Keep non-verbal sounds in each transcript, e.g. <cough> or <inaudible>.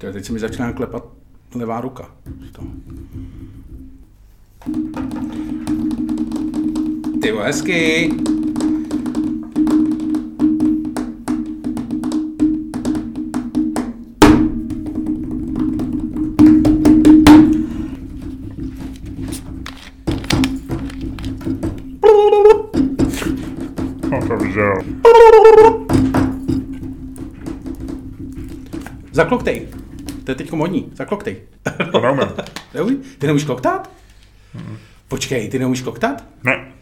Teď se mi začíná klepat levá ruka. z toho. Ty hezky. No to je teď modní. Zakloktej. To neumím. Neumí? Ty neumíš kloktat? Počkej, ty neumíš kloktat? Ne,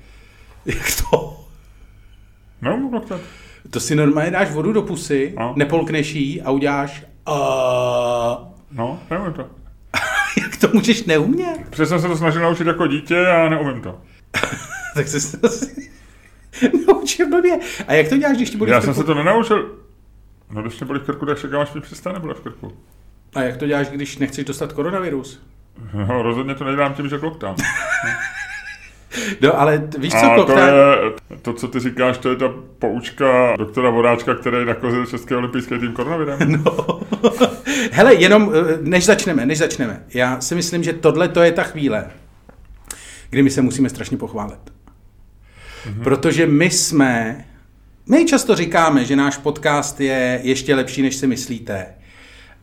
Jak to? neumím kloktat. To si normálně dáš vodu do pusy, No. nepolkneš jí a uděláš uh, No, neumím to. <laughs> Jak to můžeš neumět? Přesně jsem se to snažil naučit jako dítě a neumím to. <laughs> tak jsi se to asi <laughs> naučil blbě. A jak to děláš, když ti bude Já jsem se to nenaučil. No, když mě bolí v krku, tak čekám, až mi přestane bolet v krku. A jak to děláš, když nechceš dostat koronavirus? No, rozhodně to nedělám tím, že kloktám. <laughs> No, ale víš co, A to je, to, co ty říkáš, to je ta poučka doktora Vodáčka, který nakozil Český olympijský tým koronavirem. <laughs> No. Hele, jenom eh, než začneme, než začneme. Já si myslím, že tohle to je ta chvíle, kdy my se musíme strašně pochválit. Mm-hmm. Protože my jsme, my často říkáme, že náš podcast je ještě lepší, než si myslíte.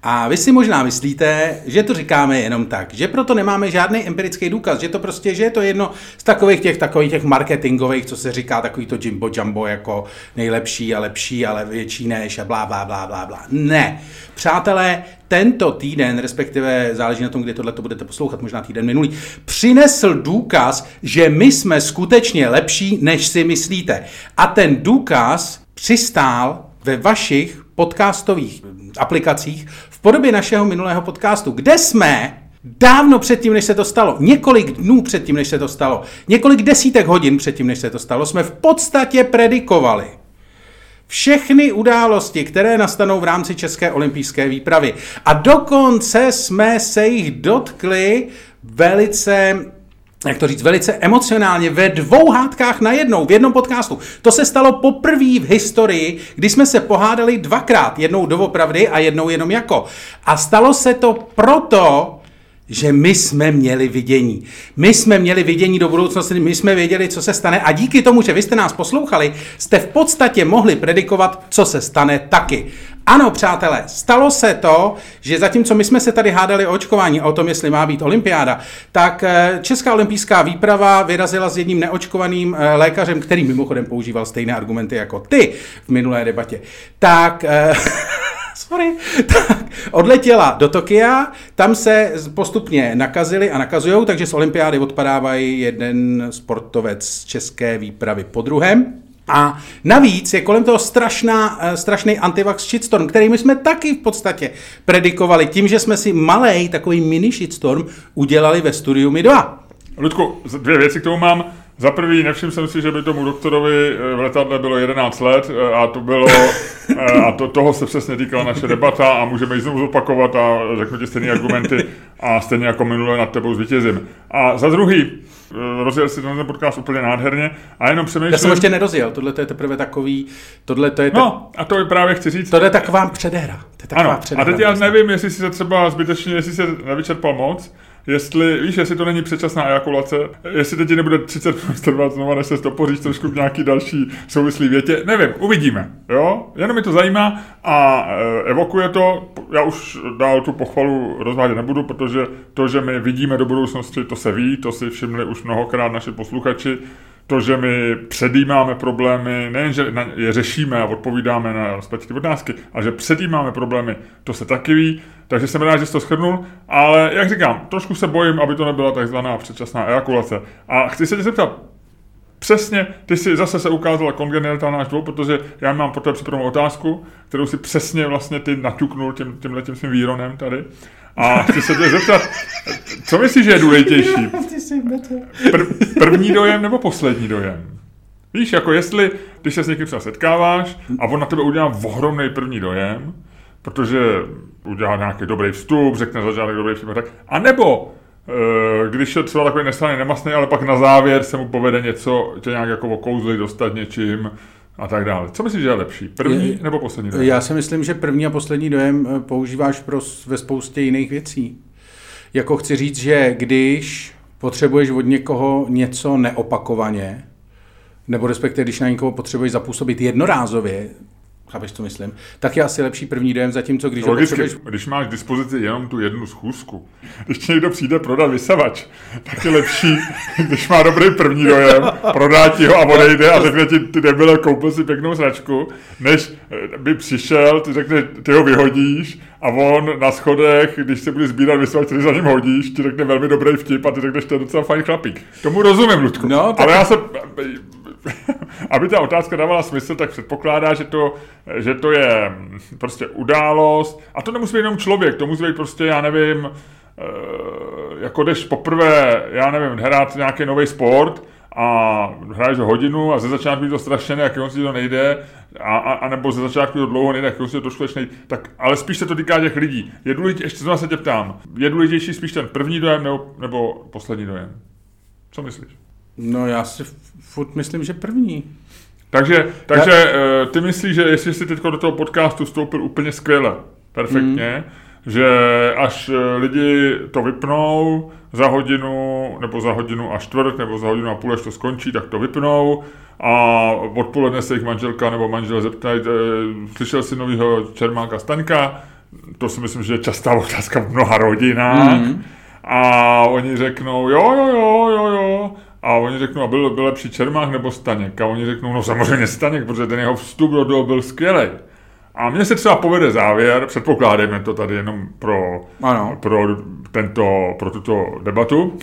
A vy si možná myslíte, že to říkáme jenom tak, že proto nemáme žádný empirický důkaz, že to prostě, že je to jedno z takových těch, takových těch marketingových, co se říká, takový to jimbo jumbo jako nejlepší a lepší, ale větší než a blá, blá, blá, blá, blá. Ne. Přátelé, tento týden, respektive záleží na tom, kdy tohle to budete poslouchat, možná týden minulý, přinesl důkaz, že my jsme skutečně lepší, než si myslíte. A ten důkaz přistál ve vašich podcastových aplikacích v podobě našeho minulého podcastu, kde jsme dávno předtím, než se to stalo, několik dnů předtím, než se to stalo, několik desítek hodin předtím, než se to stalo, jsme v podstatě predikovali všechny události, které nastanou v rámci České olympijské výpravy. A dokonce jsme se jich dotkli velice jak to říct, velice emocionálně ve dvou hádkách na jednou, v jednom podcastu. To se stalo poprvé v historii, kdy jsme se pohádali dvakrát, jednou doopravdy a jednou jenom jako. A stalo se to proto, že my jsme měli vidění. My jsme měli vidění do budoucnosti, my jsme věděli, co se stane a díky tomu, že vy jste nás poslouchali, jste v podstatě mohli predikovat, co se stane taky. Ano, přátelé, stalo se to, že zatímco my jsme se tady hádali o očkování o tom, jestli má být olympiáda, tak eh, Česká olympijská výprava vyrazila s jedním neočkovaným eh, lékařem, který mimochodem používal stejné argumenty jako ty v minulé debatě. Tak... eh, <laughs> sorry, tak odletěla do Tokia, tam se postupně nakazili a nakazujou, takže z olympiády odpadávají jeden sportovec z české výpravy po druhém. A navíc je kolem toho strašná, eh, strašný antivax shitstorm, který my jsme taky v podstatě predikovali tím, že jsme si malej takový mini shitstorm udělali ve studiu My 2. Ludku, dvě věci k tomu mám. Za prvý, nevšiml jsem si, že by tomu doktorovi eh, v letadle bylo 11 let eh, a to bylo, <laughs> a to, toho se přesně týkala naše debata a můžeme ji znovu zopakovat a řeknu ti stejné argumenty a stejně jako minule nad tebou zvítězím. A za druhý, rozjel si ten podcast úplně nádherně a jenom přemýšlím... Já jsem ještě nerozjel, tohle to je teprve takový, tohle to je, ta, No, a to právě chci říct. tohle je taková předehra. To je taková Ano, a předehra. teď já nevím, jestli si se třeba zbytečně, jestli se nevyčerpal moc, jestli, víš, jestli to není předčasná ejakulace, jestli teď nebude 30 minut <laughs> trvat znova, než se stopoříš trošku v nějaký další souvislý větě, nevím, uvidíme, jo, jenom mi to zajímá a e, evokuje to, já už dál tu pochvalu rozvádět nebudu, protože to, že my vidíme do budoucnosti, to se ví, to si všimli už mnohokrát naši posluchači, to, že my předjímáme problémy, nejen, že je řešíme a odpovídáme na respektive otázky, ale že předjímáme problémy, to se taky ví, takže jsem rád, že jsi to shrnul, ale jak říkám, trošku se bojím, aby to nebyla takzvaná předčasná ejakulace. A chci se tě zeptat, Přesně, ty si zase se ukázala kongenialita náš dvou, protože já mám pro tebe připravenou otázku, kterou si přesně vlastně ty naťuknul tím, tímhle tím svým výronem tady. A chci se tě zeptat, co myslíš, že je důležitější? <laughs> Pr- první dojem nebo poslední dojem? Víš, jako jestli, když se s někým třeba setkáváš a on na tebe udělá ohromný první dojem, protože udělá nějaký dobrý vstup, řekne za žádný dobrý vstup, a tak, a nebo eh, když je třeba takový nestraný, nemastný, ale pak na závěr se mu povede něco, tě nějak jako okouzlit, dostat něčím, a tak dále. Co myslíš, že je lepší? První je, nebo poslední dojem? Já si myslím, že první a poslední dojem eh, používáš pro, ve spoustě jiných věcí. Jako chci říct, že když potřebuješ od někoho něco neopakovaně, nebo respektive když na někoho potřebuješ zapůsobit jednorázově, chápeš, co myslím, tak je asi lepší první dojem, zatímco když Logicky, potřebuješ... když máš k dispozici jenom tu jednu schůzku, když ti někdo přijde prodat vysavač, tak je lepší, <laughs> když má dobrý první dojem, prodá ti ho a odejde a řekne ti, ty debile, koupil si pěknou značku, než eh, by přišel, ty řekne, ty ho vyhodíš a on na schodech, když se bude sbírat vysavač, který za ním hodíš, ti řekne velmi dobrý vtip a ty řekneš, to je docela fajn chlapík. Tomu rozumím, Ludku. No, tak... Ale já se <laughs> aby ta otázka dávala smysl, tak předpokládá, že to, že to je mm, prostě událost. A to nemusí být jenom člověk, to musí být prostě, já nevím, eh, jako jdeš poprvé, já nevím, hrát nějaký nový sport a hraješ hodinu a ze začátku to strašně jak si to nejde, a, a, a nebo ze začátku to dlouho nejde, jak si to trošku nejde, tak, ale spíš se to týká těch lidí. Je důležitější, ještě znovu se tě ptám, je důležitější spíš ten první dojem nebo, nebo poslední dojem? Co myslíš? No já si furt myslím, že první. Takže, takže já... Eh, ty myslíš, že jestli jsi teď do toho podcastu vstoupil úplně skvěle, perfektně, mm. že až eh, lidi to vypnou za hodinu, nebo za hodinu a čtvrt, nebo za hodinu a půl, až to skončí, tak to vypnou a odpoledne se jich manželka nebo manžel zeptají, eh, slyšel jsi novýho Čermáka Staňka, to si myslím, že je častá otázka v mnoha rodinách. Mm. A oni řeknou, jo, jo, jo, jo, jo. A oni řeknou, a byl, byl lepší Čermák nebo Staněk? A oni řeknou, no samozřejmě Staněk, protože ten jeho vstup do toho byl skvělý. A mně se třeba povede závěr, předpokládáme to tady jenom pro, ano. pro, tento, pro tuto debatu.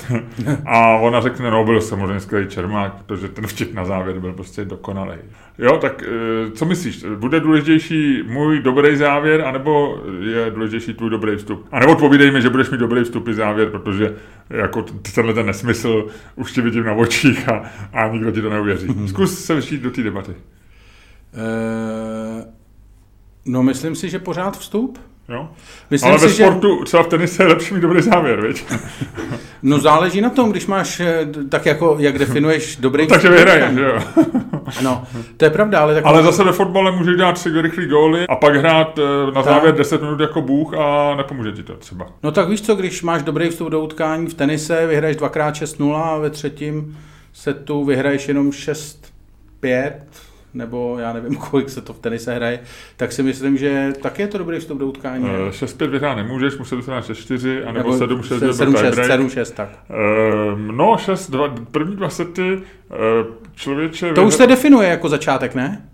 A ona řekne, no byl samozřejmě skvělý Čermák, protože ten vtip na závěr byl prostě dokonalý. Jo, tak eh, co myslíš, bude důležitější můj dobrý závěr, anebo je důležitější tvůj dobrý vstup? A nebo odpovídej mi, že budeš mít dobrý vstup i závěr, protože jako tenhle ten nesmysl už ti vidím na očích a, a nikdo ti to neuvěří. <laughs> Zkus se vžít do té debaty. Uh... No, myslím si, že pořád vstup. Jo? Myslím Ale si, ve sportu, že... třeba v tenise je lepší mít dobrý závěr, viď? <laughs> No záleží na tom, když máš, eh, tak jako, jak definuješ <laughs> dobrý... No, takže vyhraješ, jo. <laughs> No, to je pravda, ale... Tak... Ale zase ve fotbale můžeš dát tři rychlý góly a pak hrát eh, na závěr 10 minut jako bůh a nepomůže ti to třeba. No tak víš co, když máš dobrý vstup do utkání v tenise, vyhraješ dvakrát 6-0 a ve třetím setu vyhraješ jenom 6-5, nebo já nevím, <laughs> kolik se to v tenise hraje, tak si myslím, že také je to dobrý vstup do utkání. Uh, 6-5 vyhrát nemůžeš, musel se na 6-4, anebo 7-6 7-6, tak. Uh, no, 6, dva, první dva sety uh, člověče... To vyhr... už se definuje jako začátek, ne?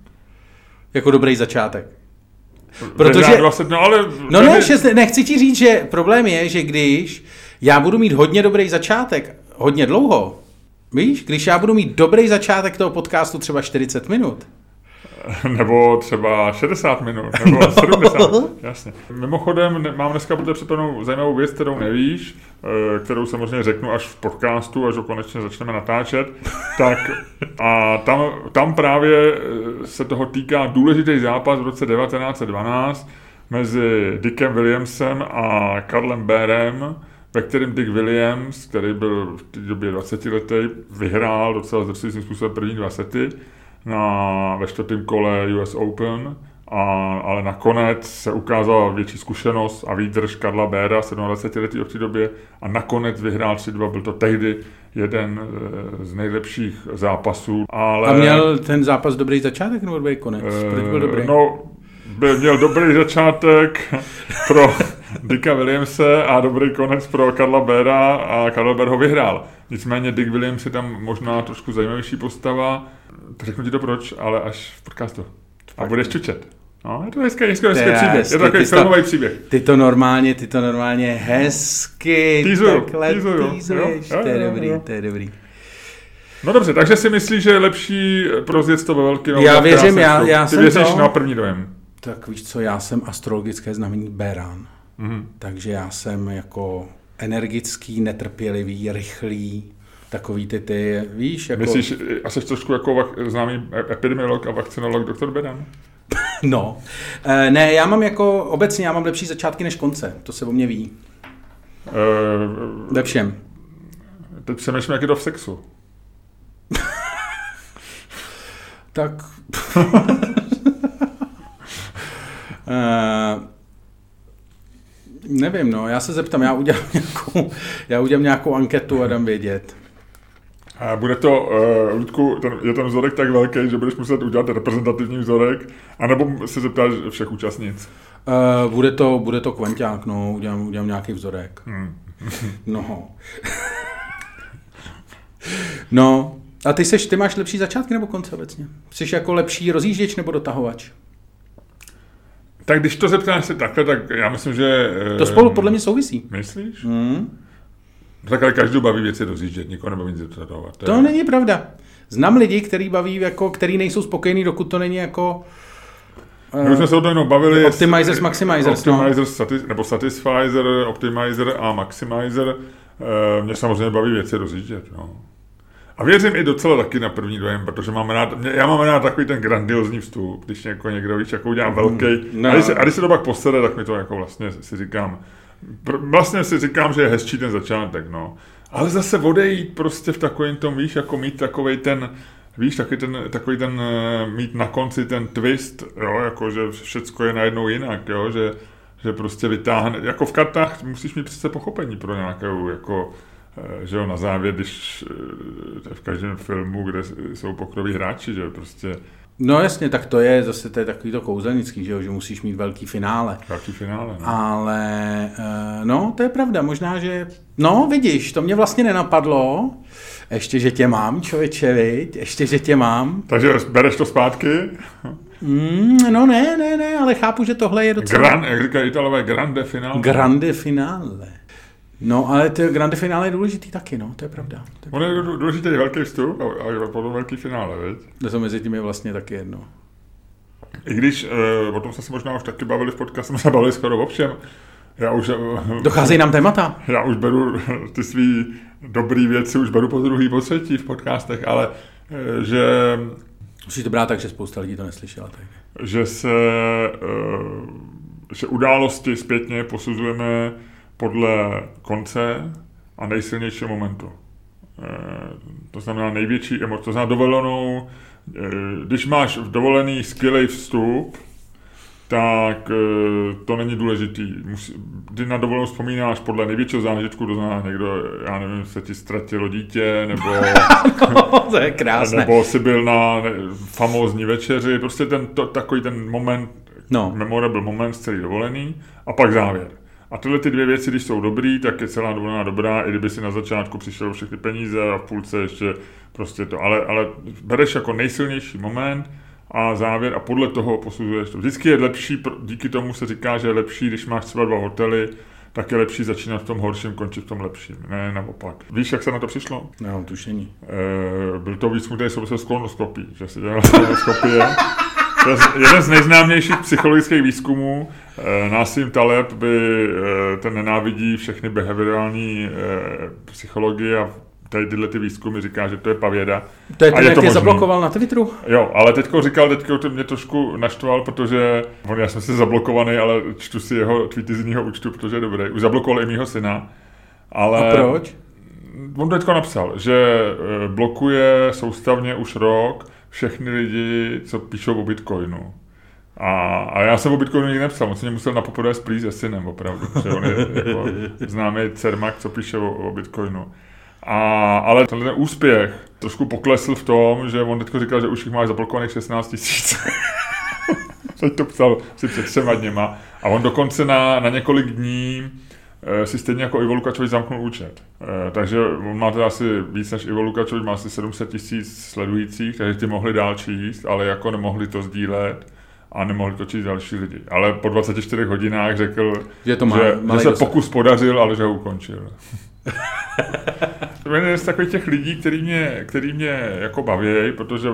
Jako dobrý začátek. Protože... 20, no, ale... No ne, šest, nechci ti říct, že problém je, že když já budu mít hodně dobrý začátek, hodně dlouho, Víš, když já budu mít dobrý začátek toho podcastu, třeba 40 minut, <laughs> nebo třeba 60 minut, nebo no. 70. Jasně. Mimochodem, mám dneska pro připravenou zajímavou věc, kterou nevíš, eh, kterou samozřejmě řeknu až v podcastu, až ho konečně začneme natáčet. <laughs> Tak a tam, tam právě eh, se toho týká důležitý zápas v roce 1912 mezi Dickem Williamsem a Karlem Bérem, ve kterém Dick Williams, který byl v té době 20 letý, vyhrál docela zdrcujícím způsobem první dva sety na, ve čtvrtém kole US Open, a, ale nakonec se ukázala větší zkušenost a výdrž Karla Béra, 27 letý v té době, a nakonec vyhrál 3-2, byl to tehdy jeden eh, z nejlepších zápasů. Ale... A měl ten zápas dobrý začátek nebo dobrý konec? Proč byl dobrý? No, byl, měl dobrý začátek pro Dicka Williamse a dobrý konec pro Karla Bera a Karl Ber ho vyhrál. Nicméně Dick Williams je tam možná trošku zajímavější postava. Řeknu ti to proč, ale až v podcastu. A budeš čučet. No, je to hezký, hezký, hezký příběh. Hezky, je to takový filmový příběh. Ty to normálně, ty to normálně hezky týzuju, takhle týzuju. týzuješ. Jo? To je dobrý, to je dobrý. No dobře, takže si myslíš, že je lepší prozjet to ve velkém? Já věřím, já, já Ty jsem věříš to... na první dojem. Tak víš co, já jsem astrologické znamení Beran. Mm-hmm. Takže já jsem jako energický, netrpělivý, rychlý, takový ty ty, víš, jako... Myslíš, a jsi trošku jako vak, známý epidemiolog a vakcinolog doktor Beran? <laughs> no, e, ne, já mám jako, obecně já mám lepší začátky než konce, to se o mě ví. E, Ve všem. Teď přemýšlím, jak je to v sexu. <laughs> Tak... uh, <laughs> nevím, no, já se zeptám, já udělám <laughs> nějakou, já udělám nějakou anketu a dám vědět. A bude to, uh, Ludku, ten, je ten vzorek tak velký, že budeš muset udělat reprezentativní vzorek, anebo se zeptáš všech účastnic? Uh, bude to, bude to kvanták, no, udělám, udělám nějaký vzorek. Hmm. <laughs> no. no, a ty seš, ty máš lepší začátky nebo konce obecně? Jsi jako lepší rozjížděč nebo dotahovač? Tak když to zeptáš se takhle, tak já myslím, že... To spolu podle mě souvisí. Myslíš? Hmm. Tak ale každou baví věci rozjíždět, nikoho nebaví nic To, to není pravda. Znám lidi, který baví, jako, který nejsou spokojení, dokud to není jako... My jsme se o tom jenom bavili. Optimizers, maximizers. Optimizer, no. satis, nebo Satisfizer, Optimizer a Maximizer. Mě samozřejmě baví věci rozjíždět. No. A věřím i docela taky na první dojem, protože mám rád, já mám rád takový ten grandiozní vstup, když jako někdo víš, jako udělá velký. No. A, když se, a když se to pak posede, tak mi to jako vlastně si říkám, vlastně si říkám, že je hezčí ten začátek, no. Ale zase odejít prostě v takovém tom, víš, jako mít takový ten, víš, taky ten, takový ten, eh, mít na konci ten twist, jo, jako, že všecko je najednou jinak, jo, že, že prostě vytáhne, jako v kartách musíš mít přece pochopení pro nějakou, jako, že jo, na závěr, když eh, v každém filmu, kde jsou pokroví hráči, že prostě No jasně, tak to je zase to je takový to kouzelnický, že, jo, že musíš mít velký finále. Velký finále, no. Ale no, to je pravda, možná, že... No, vidíš, to mě vlastně nenapadlo, ještě, že tě mám, člověče, viď? Ještě, že tě mám. Takže bereš to zpátky? Mm, no ne, ne, ne, ale chápu, že tohle je docela... Gran, jak říkají Italové, grande finale. Grande finale. No, ale to grande finále je důležitý taky, no, to je pravda. To je On je důležitý velký vstup a, a potom velký finále, viď? To mezi tím je vlastně taky jedno. I když, uh, o tom jsme se možná už taky bavili v podcastu, <laughs> jsme se bavili skoro o všem, já už... Uh, Docházejí nám témata. Já už beru ty svý dobrý věci, už beru po druhý, po třetí v podcastech, ale uh, že... Musíš to brát tak, že spousta lidí to neslyšela. Tak. Že se, že události zpětně posuzujeme podle konce a nejsilnějšího momentu. Eh, to znamená největší emoce. To znamená dovolenou, eh, když máš v dovolený skvělý vstup, tak eh, to není důležitý. Ty na dovolenou vzpomínáš podle největšího zážitku, to znamená někdo, já nevím, se ti ztratilo dítě, nebo... <laughs> no, to je krásné. Nebo jsi byl na famózní večeři, prostě ten, to, takový ten moment, no. memorable moment z celý dovolený, a pak závěr. A tyhle ty dvě věci, když jsou dobrý, tak je celá dovolená dobrá, i kdyby si na začátku přišel všechny peníze a v půlce ještě prostě to. Ale, ale bereš jako nejsilnější moment a závěr a podle toho posuzuješ to. Vždycky je lepší, díky tomu se říká, že je lepší, když máš třeba dva hotely, tak je lepší začínat v tom horším, končit v tom lepším, ne naopak. Víš, jak se na to přišlo? No, tušení. E, byl to výzkum, který souvisel s kolonoskopií, že si dělal <laughs> kolonoskopie. To je jeden z nejznámějších psychologických výzkumů. Eh, Násim Taleb by eh, ten nenávidí všechny behaviorální eh, psychologie a tady tyhle ty výzkumy říká, že to je pavěda. To je ten, jak tě zablokoval na Twitteru? Jo, ale teďko říkal, teďko to mě trošku naštval, protože on, já jsem si zablokovaný, ale čtu si jeho tweety z jiného účtu, protože je dobrý. Už zablokoval i mýho syna. Ale... A proč? On teďko napsal, že blokuje soustavně už rok všechny lidi, co píšou o Bitcoinu. A, a já jsem o Bitcoinu nikdy nepsal, on se mě musel na poprvé splít se synem opravdu, že on je jako známý Cermak, co píše o, o Bitcoinu. A, ale tenhle úspěch trošku poklesl v tom, že on teďko říkal, že už jich máš zablokovaných 16 tisíc. <laughs> Teď to psal si před třema dněma. A on dokonce na, na několik dní si stejně jako Ivo Lukačovič zamknul účet. Eh, takže on má teda asi víc než Ivo Lukačovič, má asi 700 tisíc sledujících, takže ti mohli dál číst, ale jako nemohli to sdílet a nemohli to číst další lidi. Ale po 24 hodinách řekl, že, to má, že, že se pokus podařil, ale že ho ukončil. <laughs> to je z takových těch lidí, který mě, který mě jako baví, protože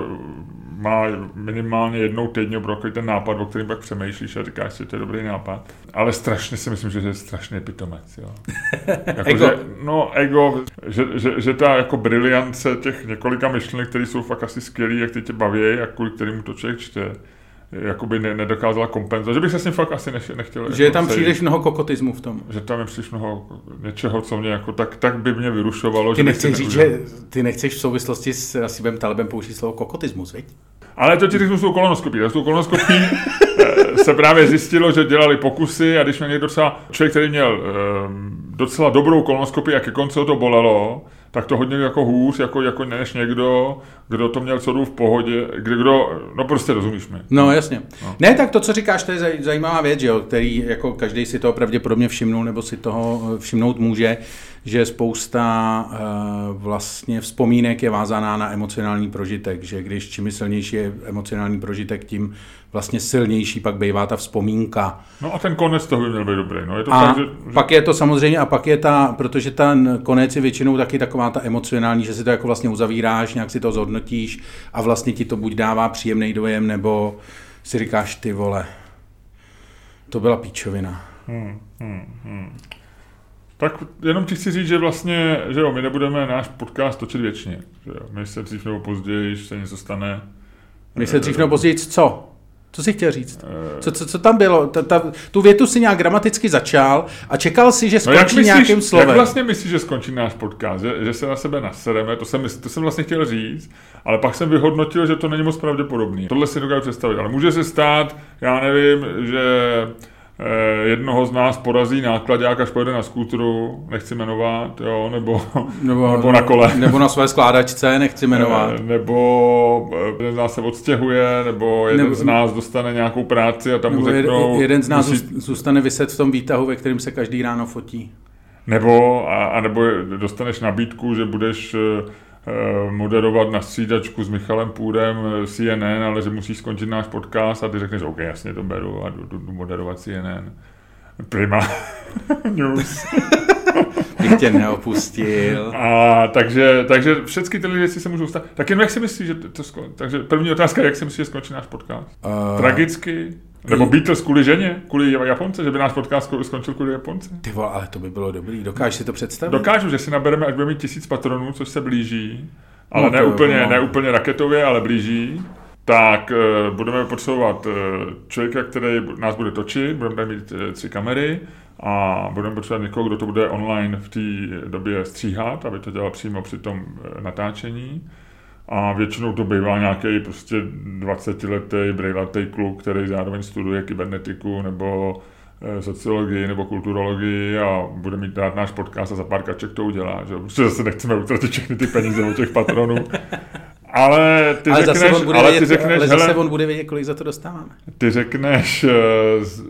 má minimálně jednou týdně obrovský ten nápad, o kterém pak přemýšlíš a říkáš si, to je dobrý nápad. Ale strašně si myslím, že je strašný pitomec. Jo. <laughs> Jako, ego. Že, no, ego, že, že, že, ta jako briliance těch několika myšlenek, které jsou fakt asi skvělý, jak ty tě baví a kvůli kterým to člověk čte, jakoby ne, nedokázala kompenzovat. Že bych se s ním fakt asi nech, nechtěl. Že jako je tam sejít. příliš mnoho kokotismu v tom. Že tam je příliš mnoho něčeho, co mě jako tak, tak by mě vyrušovalo. Ty nechceš říct, že ty nechceš v souvislosti s Rasibem Talebem použít slovo kokotismus, viď? Ale to ti řeknu s tou kolonoskopí. S tou kolonoskopí <laughs> eh, se právě zjistilo, že dělali pokusy a když měl někdo třeba, člověk, který měl um, docela dobrou kolonoskopii a ke konci to bolelo, tak to hodně jako hůř, jako, jako než někdo, kdo to měl celou v pohodě, kdy kdo, no prostě rozumíš mi. No jasně. No. Ne, tak to, co říkáš, to je zajímavá věc, jo, který jako každý si toho pravděpodobně všimnul, nebo si toho eh, všimnout může, že spousta uh, vlastně vzpomínek je vázaná na emocionální prožitek, že když čím silnější je emocionální prožitek, tím vlastně silnější pak bývá ta vzpomínka. No a ten konec toho by měl být dobrý. No je to a tak, že, pak je to samozřejmě, a pak je ta, protože ten konec je většinou taky taková ta emocionální, že si to jako vlastně uzavíráš, nějak si to zhodnotíš a vlastně ti to buď dává příjemný dojem, nebo si říkáš, ty vole, to byla píčovina. Hmm, hmm, hmm. Tak jenom ti chci říct, že vlastně, že jo, my nebudeme náš podcast točit věčně. Že jo, my se dřív nebo později, se něco stane. My se dřív nebo později co? Co jsi chtěl říct? Co, co, co tam bylo? Ta, ta, tu větu si nějak gramaticky začal a čekal si, že skončí no jak myslíš, nějakým slovem. Jak vlastně myslíš, že skončí náš podcast? Že, že se na sebe nasereme? To jsem, to jsem vlastně chtěl říct, ale pak jsem vyhodnotil, že to není moc pravděpodobný. Tohle si dokážu představit, ale může se stát, já nevím, že Eh, jednoho z nás porazí nákladák, až pojede na skútru, nechci jmenovat, jo, nebo, nebo, nebo na kole. Nebo na své skládačce, nechci jmenovat. Eh, nebo eh, jeden z nás se odstěhuje, nebo jeden nebo, z nás dostane nějakou práci a tam mu řeknou... Jeden z nás musí... zůstane vyset v tom výtahu, ve kterém se každý ráno fotí. Nebo, a, a nebo dostaneš nabídku, že budeš Eh, moderovat na střídačku s Michalem Půdem eh, CNN, ale že musíš skončit náš podcast a ty řekneš, OK, jasně to beru a jdu, jdu moderovat CNN. Prima <laughs> news. <laughs> Bych tě neopustil. A takže, takže všechny tyhle věci se můžou stát. Tak jen jak si myslíš, že to skončí? Takže první otázka, jak si myslíš, že skončí náš podcast? Uh, Tragicky? Nebo Beatles kvůli ženě, kvůli Japonce, že by náš podcast skončil kvůli Japonce. Ty vole, ale to by bylo dobrý. Dokážeš si to představit? Dokážu, že si nabereme, až budeme mít tisíc patronů, což se blíží, ale no, ne, úplně, no. ne úplně raketově, ale blíží. Tak uh, budeme potřebovat uh, člověka, který nás bude točit, budeme mít uh, tři kamery a budeme potřebovat někoho, kdo to bude online v té době stříhat, aby to dělal přímo při tom natáčení a většinou to bývá nějaký prostě 20-letý brejlatý kluk, který zároveň studuje kybernetiku nebo eh, sociologii nebo kulturologii a bude mít dát náš podcast a za pár kaček to udělá, že protože zase nechceme utratit všechny ty peníze od těch patronů. Ale ty ale řekneš, zase on bude ale vědět, ty řekneš, ale zase hele, on bude vědět, kolik za to dostáváme. Ty řekneš, eh,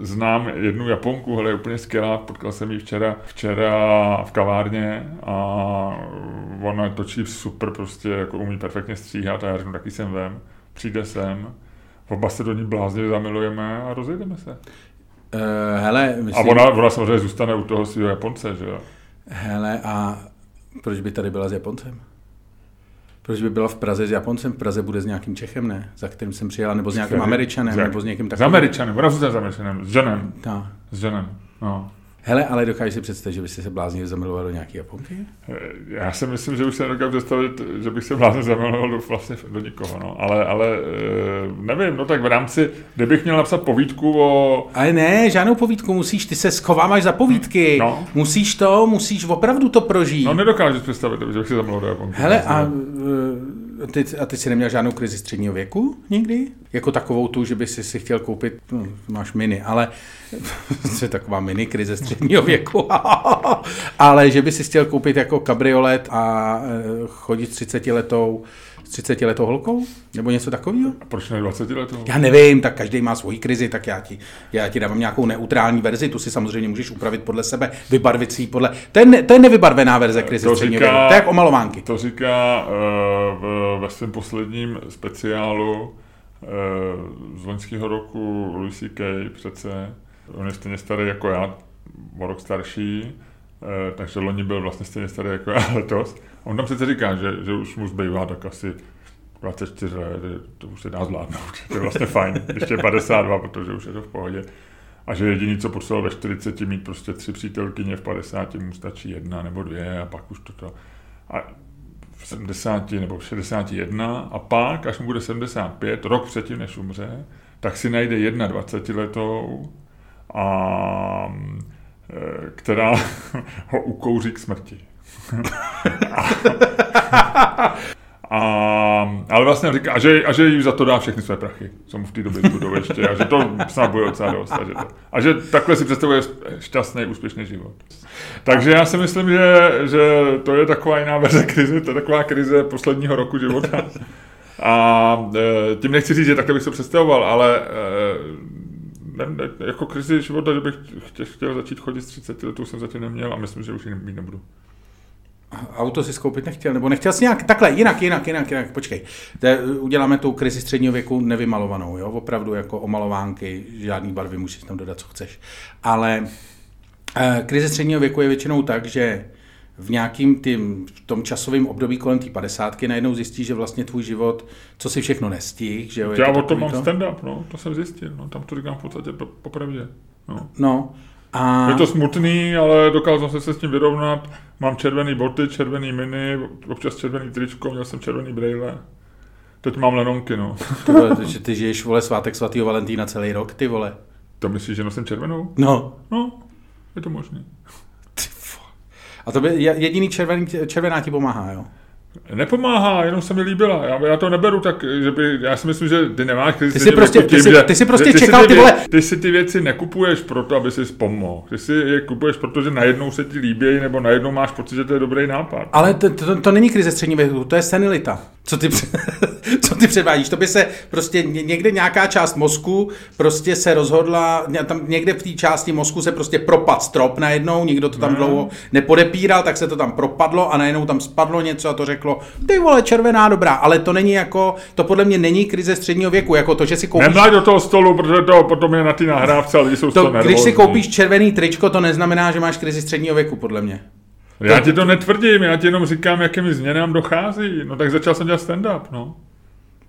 znám jednu Japonku, hele, je úplně skvělá, potkal jsem ji včera, včera v kavárně a ona točí super, prostě jako umí perfektně stříhat a já řeknu, taky jsem vem, přijde sem, oba se do ní blázně zamilujeme a rozjedeme se. Uh, hele, myslím... A ona, ona samozřejmě zůstane u toho svého Japonce, že jo? Hele, a proč by tady byla s Japoncem? Proč by byla v Praze s Japoncem? V Praze bude s nějakým Čechem, ne? Za kterým jsem přijela, nebo s nějakým Američanem, nebo s někým takovým. S Američanem, ona s Američanem, s Johnem. Ta. S Johnem, no. Hele, ale dokážeš si představit, že byste se blázně zamiloval do nějaké Japonky? Eh, já si myslím, že už se nedokážu představit, že bych se blázně zamiloval do, vlastně do nikoho, no. Ale, ale eh, nevím, no tak v rámci, kdybych měl napsat povídku o... Ale ne, žádnou povídku musíš, ty se schováváš za povídky. No. Musíš to, musíš opravdu to prožít. No nedokážu představit, že bych se zamiloval do Japonky. Hele, a eh, ty, a ty jsi neměl žádnou krizi středního věku nikdy? Jako takovou tu, že by si si chtěl koupit, no, máš mini, ale <laughs> to je taková mini krize středního věku, <laughs> ale že by si chtěl koupit jako kabriolet a e, chodit 30 letou s 30 letou holkou? Nebo něco takového? A proč ne 20 letou? Já nevím, tak každý má svoji krizi, tak já ti, já ti dávám nějakou neutrální verzi, tu si samozřejmě můžeš upravit podle sebe, vybarvit si podle... To je, ne, to je nevybarvená verze krize to říká, to je jak omalovánky. To říká uh, ve svém posledním speciálu uh, z loňského roku Louis C.K. přece, on je stejně starý jako já, o rok starší, Eh, takže loni byl vlastně stejně starý jako já letos. On tam přece říká, že, že už mu zbývá tak asi 24 let, to už se dá zvládnout. <laughs> To je vlastně fajn. Ještě 52, protože už je to v pohodě. A že jediný, co potřeboval ve 40 mít prostě tři přítelkyně, v 50 mu stačí jedna nebo dvě a pak už toto. A v 70 nebo v 61 a pak, až mu bude 75, rok předtím, než umře, tak si najde 21 letou a Eh, která <laughs> ho ukouří k smrti. A, Ale vlastně říká, a že, a že jí za to dá všechny své prachy, co mu v té době zbudou ještě, a že to snad bude docela dost. A že, to, a že takhle si představuje šťastný, úspěšný život. Takže já si myslím, že, že to je taková jiná verze krize, to je taková krize posledního roku života. A e, tím nechci říct, že takhle bych se představoval, ale e, ne, ne, jako krizi života, že bych chtěl, chtěl začít chodit z 30 let, jsem zatím neměl a myslím, že už ji nebudu auto si skoupit nechtěl, nebo nechtěl si nějak takhle, jinak, jinak, jinak, jinak, počkej. Te, uděláme tu krizi středního věku nevymalovanou, jo, opravdu jako omalovánky, žádný barvy, můžeš tam dodat, co chceš. Ale eh, krize středního věku je většinou tak, že v nějakým tým, v tom časovém období kolem té padesátky najednou zjistíš, že vlastně tvůj život, co si všechno nestih, že jo. Já to o tom mám stand-up, no, to jsem zjistil, no, tam to říkám v podstatě popravdě. No. no. A... Je to smutný, ale dokázal jsem se s tím vyrovnat. Mám červený boty, červený mini, občas červený tričko, měl jsem červený brejle. Teď mám lenonky, no. Ty, vole, že ty žiješ, vole, svátek svatého Valentína celý rok, ty vole. To myslíš, že nosím červenou? No. No, je to možné. A to by jediný červený, červená ti pomáhá, jo? Nepomáhá, jenom se mi líbila. Já, já to neberu tak, že by, já si myslím, že ty nemáš krizi. Ty si prostě, tím, ty si, ty si prostě ty čekal si ty, ty vole. Ty si ty věci nekupuješ proto, aby si pomohl. Ty si je kupuješ, protože najednou se ti líbí, nebo najednou máš pocit, že to je dobrý nápad. Ale to, to, to není krize střední věku, to je senilita. Co ty, <laughs> co ty předvádíš? To by se prostě někde nějaká část mozku prostě se rozhodla, tam někde v té části mozku se prostě propad strop najednou, nikdo to tam ne. dlouho nepodepíral, tak se to tam propadlo a najednou tam spadlo něco a to řeklo, ty vole, červená dobrá, ale to není jako, to podle mě není krize středního věku, jako to, že si koupíš... Nemlaj do toho stolu, protože to potom je na ty nahrávce, ale jsou to, Když si koupíš červený tričko, to neznamená, že máš krizi středního věku, podle mě. Já ti to netvrdím, já ti jenom říkám, jakými změnám dochází. No tak začal jsem dělat stand-up, no.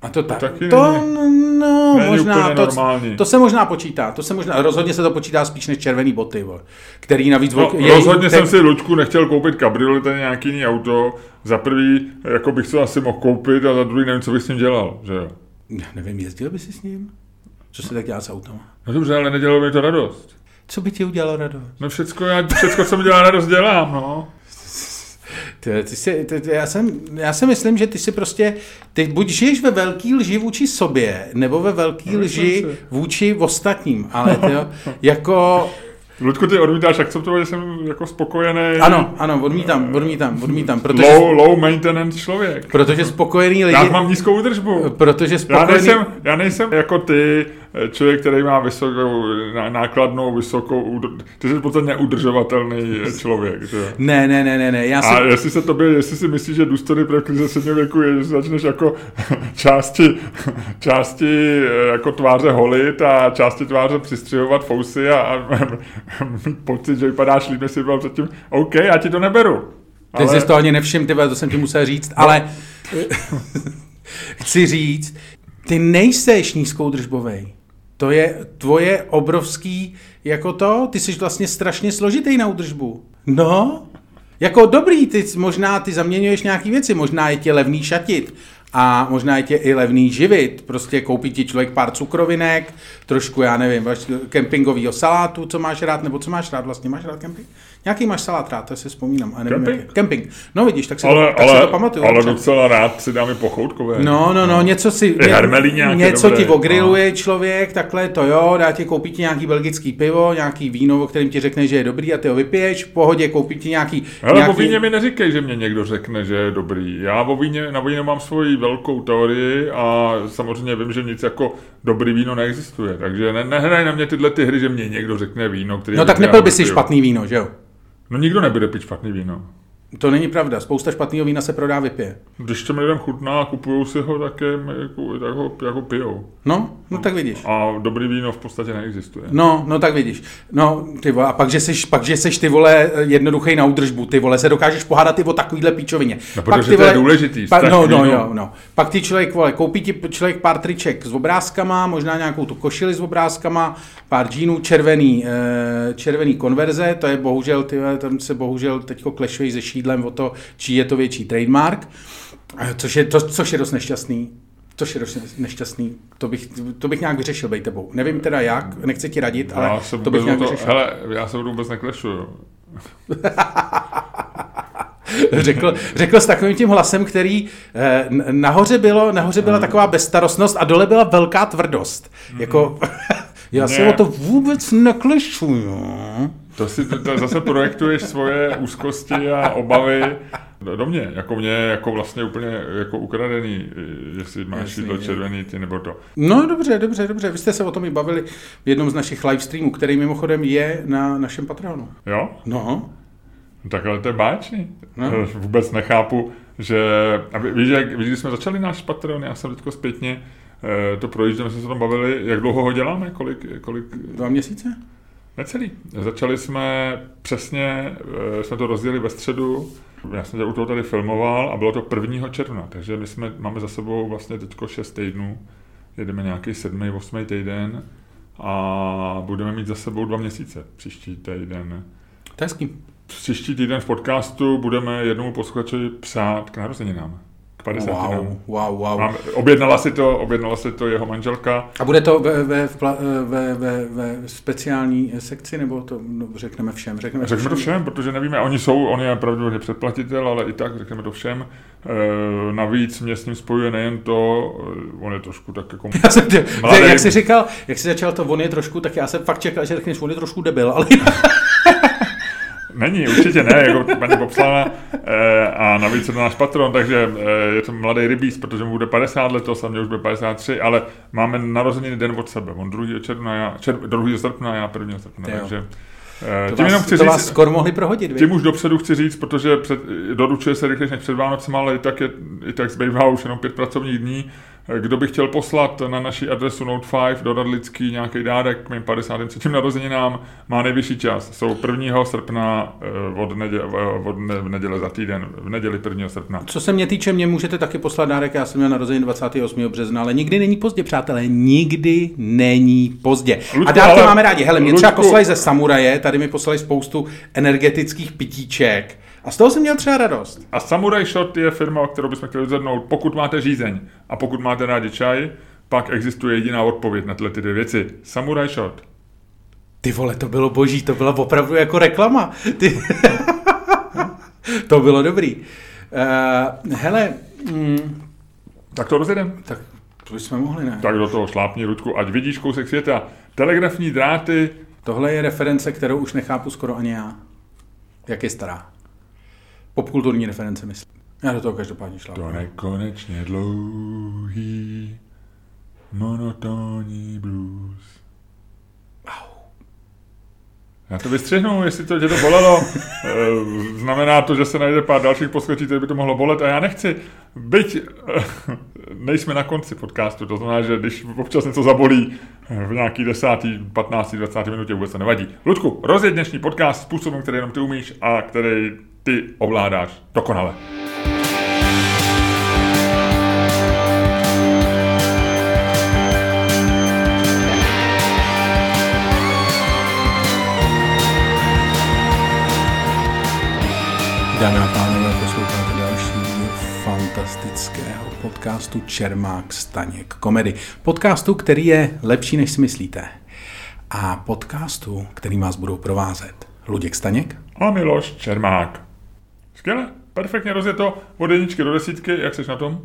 A to tak, to, taky to není, no, není možná, to, normální. to se možná počítá, to se možná, rozhodně se to počítá spíš než červený boty, vole, který navíc... No, je, rozhodně te... jsem si Lučku nechtěl koupit kabriolet, ten nějaký jiný auto, za prvý, jako bych to asi mohl koupit, a za druhý nevím, co bych s ním dělal, že jo. Já nevím, jezdil by si s ním? Co se tak dělá s autem? No dobře, ale nedělalo mi to radost. Co by ti udělalo radost? No všecko, já, všecko co mi dělá radost, dělám, no. Ty, ty si, ty, ty, já, jsem, já si myslím, že ty si prostě, ty buď žiješ ve velký lži vůči sobě, nebo ve velký no, lži vůči ostatním, ale ty, <laughs> jako Ludku, ty odmítáš akceptovat, že jsem jako spokojený. Ano, ano, odmítám, odmítám, odmítám. Protože, low, low maintenance člověk. Protože spokojený lidi... Já mám nízkou údržbu. Protože spokojený... Já nejsem, já nejsem jako ty, člověk, který má vysokou, nákladnou, vysokou, ty jsi v podstatě neudržovatelný člověk, že? Ne, ne, ne, ne, ne. Já si... A jestli se tobě, jestli si myslíš, že důstojný pro krize středního věku je, že začneš jako <laughs> části, části jako tváře holit a části tváře přistřihovat fousy a, a <laughs> pocit, že vypadáš líp, než jsi byl předtím, OK, já ti to neberu. Ale... Jsi to ani nevšim, ty to jsem ti musel říct, no. ale <laughs> chci říct, ty nejseš nízkoudržbovej. To je tvoje obrovský, jako to, ty jsi vlastně strašně složitý na údržbu. No, jako dobrý, ty možná ty zaměňuješ nějaký věci, možná je tě levný šatit, a možná je tě i levný živit. Prostě koupí ti člověk pár cukrovinek, trošku, já nevím, kempingového salátu, co máš rád, nebo co máš rád vlastně, máš rád kemping? Nějaký máš salát rád, to si vzpomínám. A nevím, Camping? Camping. No vidíš, tak si, ale, to, tak ale, si to pamatuju. Ale docela rád si dáme pochoutkové. No, no, no, něco si... Ně, nějaké něco dobré, ti ogriluje no. člověk, takhle to jo, dá ti koupit ti nějaký belgický pivo, nějaký víno, o kterém ti řekne, že je dobrý a ty ho vypiješ, v pohodě koupit ti nějaký... Ale nějaký... o víně mi neříkej, že mě někdo řekne, že je dobrý. Já o víně, na víně mám svoji velkou teorii a samozřejmě vím, že nic jako dobrý víno neexistuje. Takže ne, nehraj na mě tyhle ty hry, že mě někdo řekne víno, který... No tak nepil by si špatný víno, že jo? No nikdo nebude pít špatný víno. To není pravda. Spousta špatného vína se prodá vypije. Když těm lidem chutná a kupují si ho, tak, je, jako, tak ho jako pijou. No, no tak vidíš. A dobrý víno v podstatě neexistuje. No, no tak vidíš. No, ty vole, a pak, že seš, pak, že seš ty vole jednoduchý na údržbu, ty vole, se dokážeš pohádat ty o takovýhle píčovině. No, protože pak, ty vole, to je důležitý. Pa, no, no, jo, no. Pak ty člověk, vole, koupí ti člověk pár triček s obrázkama, možná nějakou tu košili s obrázkama, pár džínů, červený, eh, červený konverze, to je bohužel, ty, tam se bohužel teďko klešují se šídlem o to, čí je to větší trademark, což je, to, což je dost nešťastný. Což je dost nešťastný. To bych, to bych nějak vyřešil, bej tebou. Nevím teda jak, nechci ti radit, ale já to bych nějak to, vyřešil. Hele, já se vůbec neklešuju. <laughs> řekl, řekl s takovým tím hlasem, který eh, nahoře, bylo, nahoře byla taková bezstarostnost a dole byla velká tvrdost. Jako, <laughs> já se o to vůbec neklišuju. To si to, to zase projektuješ svoje úzkosti a obavy do mě, jako mě, jako vlastně úplně jako ukradený, jestli máš to červený ty nebo to. No dobře, dobře, dobře. Vy jste se o tom i bavili v jednom z našich live streamů, který mimochodem je na našem Patreonu. Jo? No. Tak ale to je báčný. No. Vůbec nechápu, že... A víš, jak, víš, když jsme začali náš Patreon, já jsem teďko zpětně eh, to projížděl, jsme se o tom bavili, jak dlouho ho děláme, kolik... kolik... Dva měsíce? Necelý. Začali jsme přesně, eh, jsme to rozdělili ve středu, já jsem u toho tady filmoval a bylo to 1. června, takže my jsme, máme za sebou vlastně teďko 6 týdnů, jedeme nějaký 7. 8. týden a budeme mít za sebou dva měsíce příští týden. To je Příští týden v podcastu budeme jednomu posluchači psát k narozeninám. 50. Wow, wow, wow. Mám, objednala, si to, objednala si to jeho manželka. A bude to ve, ve, ve, ve, ve speciální sekci, nebo to no, řekneme všem? Řekneme, řekneme všem? to všem, protože nevíme, oni jsou, on je pravděpodobně předplatitel, ale i tak řekneme to všem. E, navíc mě s ním spojuje nejen to, eh, on je trošku tak jako <laughs> mladý. Jak jsi říkal, jak jsi začal to, on je trošku, tak já jsem fakt čekal, že řekneš, on je trošku debil, ale... Není, určitě ne, jako paní popsala e, a navíc je to náš patron, takže e, je to mladý rybíz, protože mu bude 50 letos a mě už bude 53, ale máme narozeniny den od sebe, on 2. června, já, čer, 2. srpna, já 1. srpna, jo. takže Eh, to tím vás, jenom chci to říct, vás skoro mohli prohodit. Tím už dopředu chci říct, protože před, doručuje se rychleji než před Vánocem, ale i tak, je, i tak zbývá už jenom pět pracovních dní. Eh, kdo by chtěl poslat na naši adresu Note 5 do Radlický nějaký dárek k mým 53. narozeninám, má nejvyšší čas. Jsou 1. srpna eh, od, neděle, od ne, v neděle za týden, v neděli 1. srpna. Co se mě týče, mě můžete taky poslat dárek, já jsem měl narozeniny 28. března, ale nikdy není pozdě, přátelé, nikdy není pozdě. Ludku, A dárky ale... máme rádi. Hele, mě třeba poslali ze Samuraje, tady mi poslali spoustu energetických pitíček. A z toho jsem měl třeba radost. A Samurai Shot je firma, o kterou bychom chtěli rozhodnout. Pokud máte řízeň a pokud máte rádi čaj, pak existuje jediná odpověď na tyhle ty dvě věci. Samurai Shot. Ty vole, to bylo boží, to byla opravdu jako reklama. Ty... <laughs> to bylo dobrý. Uh, hele, mm, tak to rozjedem. Tak to bychom mohli, ne? Tak do toho šlápni, Rudku, ať vidíš kousek světa. Telegrafní dráty. Tohle je reference, kterou už nechápu skoro ani já. Jak je stará. Popkulturní reference, myslím. Já do toho každopádně šla. To nekonečně dlouhý monotónní blues. Au. Já to vystřihnu, jestli to tě to bolelo. <laughs> Eh, znamená to, že se najde pár dalších posluchačů, které by to mohlo bolet a já nechci. Byť eh, nejsme na konci podcastu, to znamená, že když občas něco zabolí v nějaký desátý, 15, 20 minutě vůbec se nevadí. Ludku, rozjeď dnešní podcast způsobem, který jenom ty umíš a který ty ovládáš dokonale. Dámy a pánové, posloucháte další fantastického podcastu Čermák Staněk komedy. Podcastu, který je lepší, než si myslíte. A podcastu, který vás budou provázet Luděk Staněk a Miloš Čermák. Skvěle, perfektně rozjeto od jedničky do desítky, jak jsi na tom?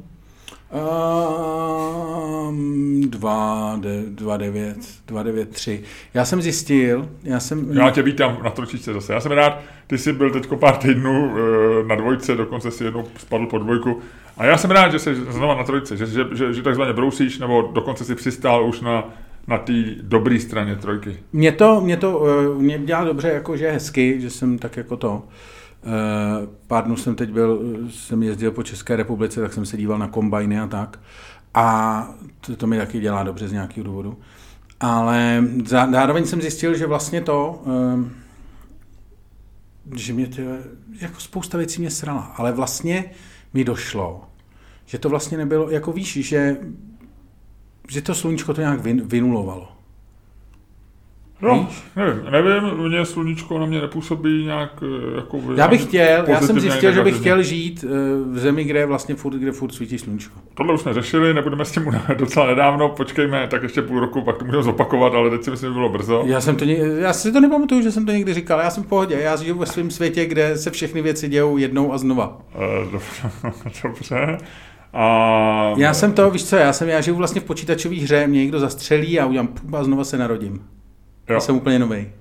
Um, dva, de, dva, devět, dva, devět, tři. Já jsem zjistil, já jsem... Já tě vítám na tročičce zase. Já jsem rád, ty jsi byl teď pár týdnů eh, na dvojce, dokonce si jednou spadl po dvojku. A já jsem rád, že jsi znova na trojce, že, že, že, že takzvaně brousíš, nebo dokonce si přistál už na, na té dobré straně trojky. Mě to, mě to eh, mě dělá dobře, jako že je hezky, že jsem tak jako to... Eh, pár dnů jsem teď byl, jsem jezdil po České republice, tak jsem se díval na kombajny a tak. A to, to mi taky dělá dobře z nějakého důvodu. Ale zároveň jsem zjistil, že vlastně to, eh, že mě to, jako spousta věcí mě srala, ale vlastně mi došlo, že to vlastně nebylo, jako víš, že, že to sluníčko to nějak vynulovalo. No, nevím, nevím, mě sluníčko na mě nepůsobí nějak eh, jako... Já bych chtěl, já jsem zjistil, že bych chtěl žít eh, v zemi, kde je vlastně furt, kde furt svítí sluníčko. Tohle už jsme řešili, nebudeme s tím docela nedávno, počkejme, tak ještě půl roku, pak to můžeme zopakovat, ale teď si myslím, že bylo brzo. Já jsem to, já si to nepamatuju, že jsem to někdy říkal, já jsem v pohodě, já žiju ve svém světě, kde se všechny věci dějou jednou a znova. Eh, Dobře. <laughs> dobře. A... Já jsem to, víš co, já jsem, já žiju vlastně v počítačové hře, mě někdo zastřelí a udělám pum a znova se narodím. Jo. Já jsem úplně nový.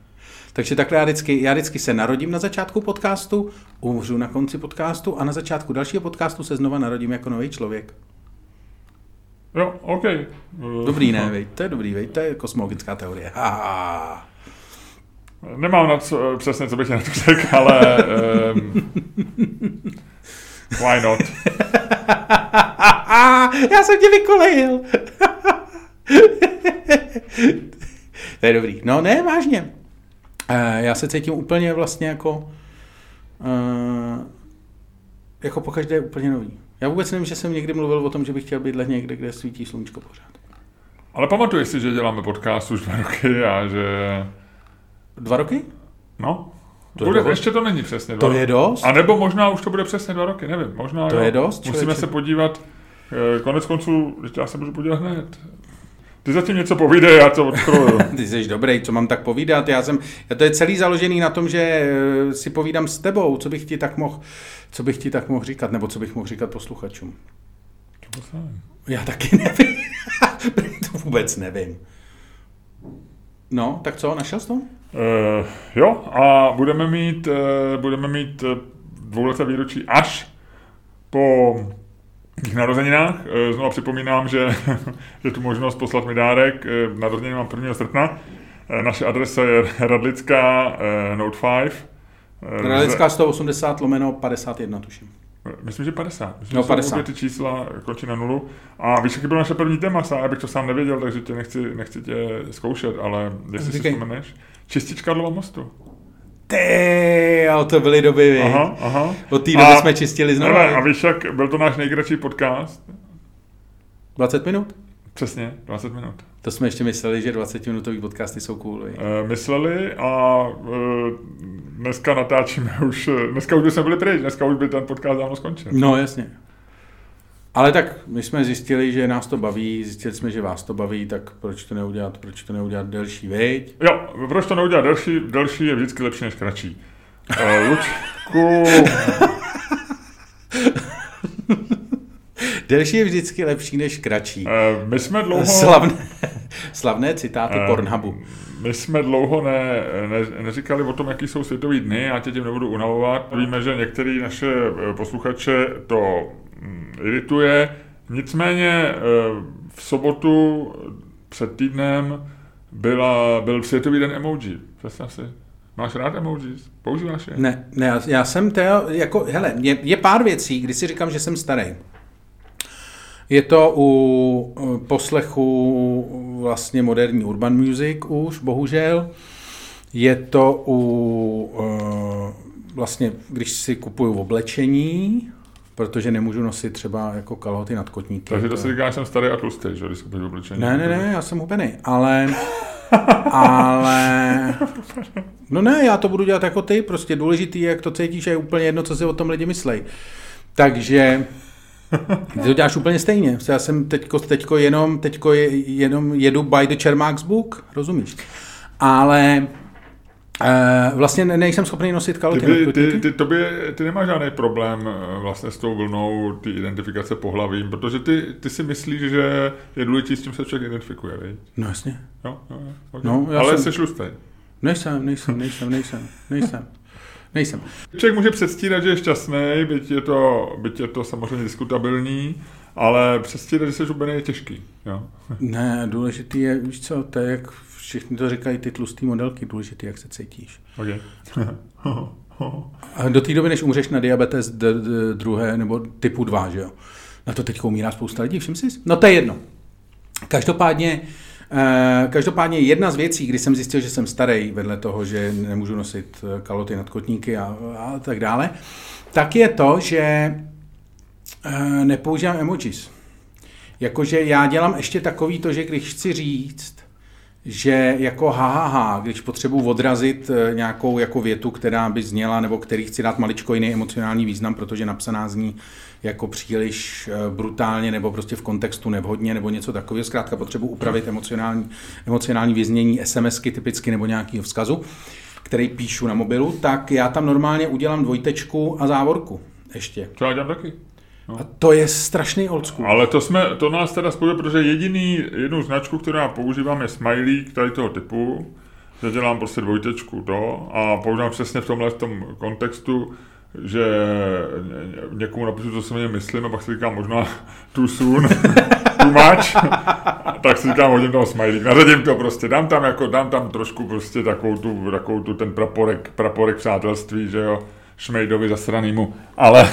Takže takhle já vždycky, já vždycky se narodím na začátku podcastu, umřu na konci podcastu a na začátku dalšího podcastu se znova narodím jako nový člověk. Jo, OK. Eh, Dobrý, ne, vej? To je dobrý, vej? To je kosmologická teorie. Ha, ha. Nemám na co, přesně, co bych na to řekl, ale... Um, <laughs> why not? Já jsem tě vykolejil. To je dobrý. No ne, vážně. Eh, Já se cítím úplně vlastně jako eh, jako po každé úplně nový. Já vůbec nevím, že jsem někdy mluvil o tom, že bych chtěl bydlet někde, kde svítí sluníčko pořád. Ale pamatuješ si, že děláme podcast už dva roky a že... Dva roky? No, To je bude, dost. ještě to není přesně dva To je dost? A nebo možná už to bude přesně dva roky, nevím. Možná To jo. je dost, Musíme člověče. se podívat, eh, konec konců, já se můžu podívat hned. Ty zatím něco povídej, já to odkryju. <laughs> Ty jsi dobrý, co mám tak povídat? Já jsem, já to je celý založený na tom, že eh, si povídám s tebou, co bych ti tak mohl, co bych ti tak mohl říkat, nebo co bych mohl říkat posluchačům. Já taky nevím. <laughs> to vůbec nevím. No, tak co, našel jsi to? Uh, jo, a budeme mít, uh, budeme mít dvouleté výročí až po mých narozeninách. Uh, znovu připomínám, že <laughs> je tu možnost poslat mi dárek. Uh, narozeniny mám 1. srpna. Uh, naše adresa je Radlická Note 5. Uh, Relická 180 lomeno 51, tuším. Myslím, že 50. Myslím, No, že 50. Obě ty čísla končí na nulu. A víš, jaký byl naše první téma, já bych to sám nevěděl, takže tě nechci, nechci tě zkoušet, ale jestli Říkej. si vzpomeneš. Čistič Karlova mostu. Ty, to byly doby, vy. Aha, aha. Od té doby A- jsme čistili znovu. Hele, a víš, jak byl to náš nejkratší podcast? 20 minut? Přesně, 20 minut. To jsme ještě mysleli, že 20-minutový podcasty jsou cool. E, mysleli a e, dneska natáčíme už, eh, dneska už bychom byli pryč, dneska už by ten podcast dávno skončil. No, jasně. Ale tak my jsme zjistili, že nás to baví, zjistili jsme, že vás to baví, tak proč to neudělat, proč to neudělat delší, viď? Jo, proč to neudělat delší? Delší je vždycky lepší než kratší. E, Lučku, <laughs> Delší je vždycky lepší než kratší. e, my jsme dlouho... Slavné, slavné citáty Eh, Pornhubu. My jsme dlouho ne, ne, neříkali o tom, jaký jsou světový dny, já tě tím nebudu unavovat. Víme, že některé naše eh, posluchače to mm, irituje. Nicméně eh, v sobotu před týdnem byla, byl světový den emoji. Představ si. Máš rád emojis? Používáš je? Ne, ne, já- já jsem to, jako, hele, je, je pár věcí, kdy si říkám, že jsem starý. Je to u poslechu vlastně moderní urban music už, bohužel. Je to u eh, vlastně, když si kupuju oblečení, protože nemůžu nosit třeba jako kalhoty nad kotníky. Takže to si říkáš, že jsem starý a tlustý, že když kupuješ oblečení. Ne, ne, ne, já jsem hubený, ale, ale, no ne, já to budu dělat jako ty, prostě důležitý je, jak to cítíš a je úplně jedno, co si o tom lidi myslej. Takže ty to děláš úplně stejně. Já jsem teďko, teďko, jenom, teďko je, jenom jedu by the Čermák's book, rozumíš? Ale e, vlastně ne- nejsem schopný nosit Ty, by, nad ty, kotníky. ty, tobě, ty nemáš žádný problém eh, vlastně s tou vlnou ty identifikace pohlavím, protože ty, ty si myslíš, že je důležitý, s čím se člověk identifikuje, viď? No jasně. Jo, jo, jo. Okay. No, já Ale jsem- jsi tlustej. Nejsem, nejsem, nejsem, nejsem, nejsem. Nejsem. Člověk může předstírat, že je šťastný, byť je to, byť je to samozřejmě diskutabilní, ale předstírat, že jsi hubený, je těžký. Jo? <laughs> Ne, důležitý je, víš co, to je jak všichni to říkají ty tlustý modelky, důležitý, jak se cítíš. Okay. A do té doby, než umřeš na diabetes d- d- druhé nebo typu 2, že jo? Na to teď umírá spousta lidí, všim si? No to je jedno. Každopádně, eh, každopádně jedna z věcí, kdy jsem zjistil, že jsem starý, vedle toho, že nemůžu nosit eh, kaloty nad kotníky a, a tak dále, tak je to, že eh, nepoužívám emojis. Jakože já dělám ještě takový to, že když chci říct, že jako ha, ha, ha když potřebuji odrazit eh, nějakou jako větu, která by zněla, nebo který chci dát maličko jiný emocionální význam, protože napsaná zní jako příliš eh, brutálně nebo prostě v kontextu nevhodně nebo něco takového. Zkrátka potřebuji upravit emocionální, emocionální věznění SMSky typicky nebo nějakého vzkazu, který píšu na mobilu, tak já tam normálně udělám dvojtečku a závorku ještě. To já dělám taky. No. A to je strašný old school. Ale to, jsme, to nás teda spojuje, protože jediný, jednu značku, kterou já používám, je smiley tady toho typu, že dělám prostě dvojtečku to a používám přesně v tomhle v tom kontextu, že někomu napíšu, co si mě myslím, a pak si říkám možná too soon, too much, tak si říkám, hodím toho smajlík, nařadím to prostě, dám tam, jako, dám tam trošku prostě takovou tu, takovou tu ten praporek, praporek přátelství, že jo, Šmejdovi zasranýmu, ale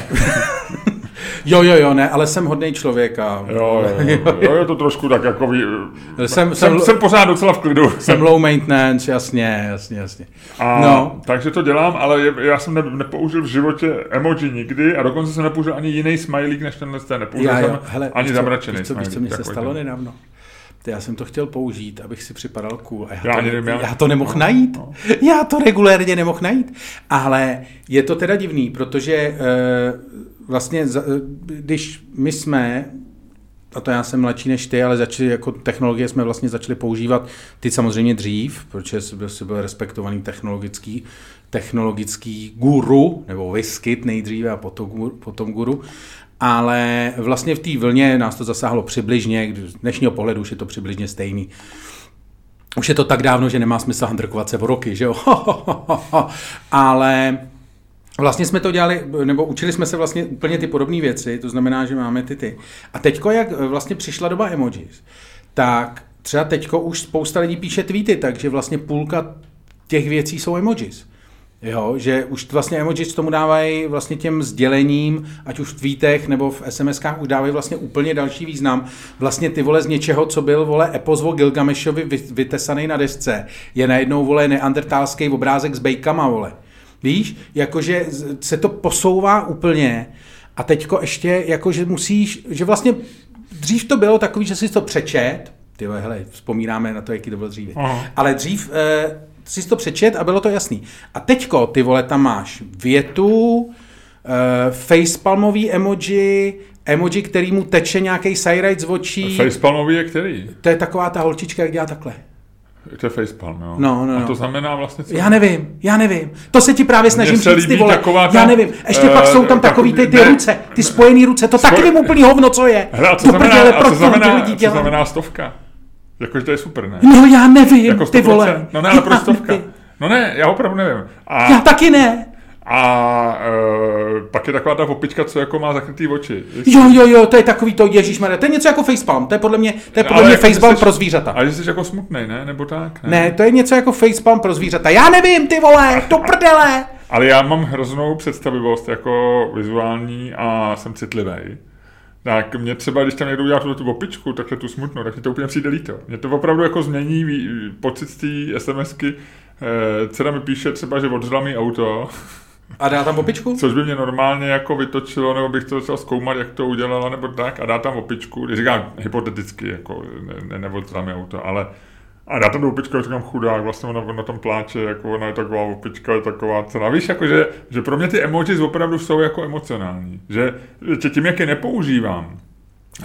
Jo, jo, jo, ne, ale jsem hodný člověk a... Jo, jo, <laughs> jo, jo, je to trošku tak jako... Jsem, jsem, jsem, jsem pořád docela v klidu. <laughs> Jsem low maintenance, jasně, jasně, jasně. A, no. Takže to dělám, ale já jsem ne, nepoužil v životě emoji nikdy a dokonce jsem nepoužil ani jiný smajlík, než tenhle ten. Nepoužil já, jo, jsem hele, ani zamračený co, víš, co mi se stalo nedávno? Já jsem to chtěl použít, abych si připadal cool. A já, já, to, nevím, já... já to nemohl no, najít. No. Já to regulérně nemohl najít. Ale je to teda divný, protože uh, vlastně, když my jsme, a to já jsem mladší než ty, ale začali jako technologie jsme vlastně začali používat ty samozřejmě dřív, protože jsi byl, jsi byl respektovaný technologický, technologický guru, nebo vyskyt nejdříve a potom, potom guru. Ale vlastně v té vlně nás to zasáhlo přibližně, z dnešního pohledu už je to přibližně stejný. Už je to tak dávno, že nemá smysl handrkovat se v roky, že jo? <laughs> Ale Vlastně jsme to dělali, nebo učili jsme se vlastně úplně ty podobné věci, to znamená, že máme ty ty. A teďko, jak vlastně přišla doba emojis, tak třeba teďko už spousta lidí píše tweety, takže vlastně půlka těch věcí jsou emojis. Jo, že už vlastně emojis tomu dávají vlastně těm sdělením, ať už v tweetech nebo v SMSkách, už dávají vlastně úplně další význam. Vlastně ty vole z něčeho, co byl vole epozvo Gilgamešovi vytesaný na desce, je najednou vole neandertálský obrázek s bejkama, vole. Víš, jakože se to posouvá úplně a teďko ještě, jakože musíš, že vlastně dřív to bylo takový, že jsi to přečet, ty hele, vzpomínáme na to, jaký to bylo dříve, Aha. ale dřív eh, jsi to přečet a bylo to jasný. A teďko, ty vole, tam máš větu, eh, facepalmový emoji, emoji, který mu teče nějaký sajrajt z očí. Facepalmový je který? To je taková ta holčička, jak dělá takhle. To je facepalm, jo. No, no, A no. to znamená vlastně co? Já nevím, já nevím. To se ti právě snažím říct, ty vole. taková ta, já nevím. Ještě uh, pak jsou tam takový ty, ty ne, ruce, ty spojené ruce. To Spoj... taky vím úplný hovno, co je. Hele, a co, znamená, prdele, a co, znamená, co znamená stovka? Jakože to je super, ne? No já nevím, jako ty vole. No ne, ale proč stovka? No ne, já opravdu nevím. A... Já taky ne. A uh, pak je taková ta opička, co jako má zakrytý oči. Jestli... Jo, jo, jo, to je takový to, Ježíš to je něco jako facepalm, to je podle mě, to je podle mě jako facepalm jsi, pro zvířata. Ale jsi jako smutný, ne? Nebo tak? Ne? ne, to je něco jako facepalm pro zvířata. Já nevím, ty vole, to prdele! Ale já mám hroznou představivost jako vizuální a jsem citlivý. Tak mě třeba, když tam někdo udělá tu, tu opičku, takhle tu smutnou, tak mi to úplně přijde líto. Mě to opravdu jako změní pocit z té SMSky. Eh, dcera mi píše třeba, že odřela mi auto a dá tam opičku? Což by mě normálně jako vytočilo, nebo bych to začal zkoumat, jak to udělala, nebo tak, a dá tam opičku, když říkám hypoteticky, jako ne, ne, ne auto, ale a dá tam tu opičku, říkám chudák, vlastně ona na tom pláče, jako ona je taková opička, je taková cena. Víš, jako že, že pro mě ty emojis opravdu jsou jako emocionální. Že, že tím, jak je nepoužívám,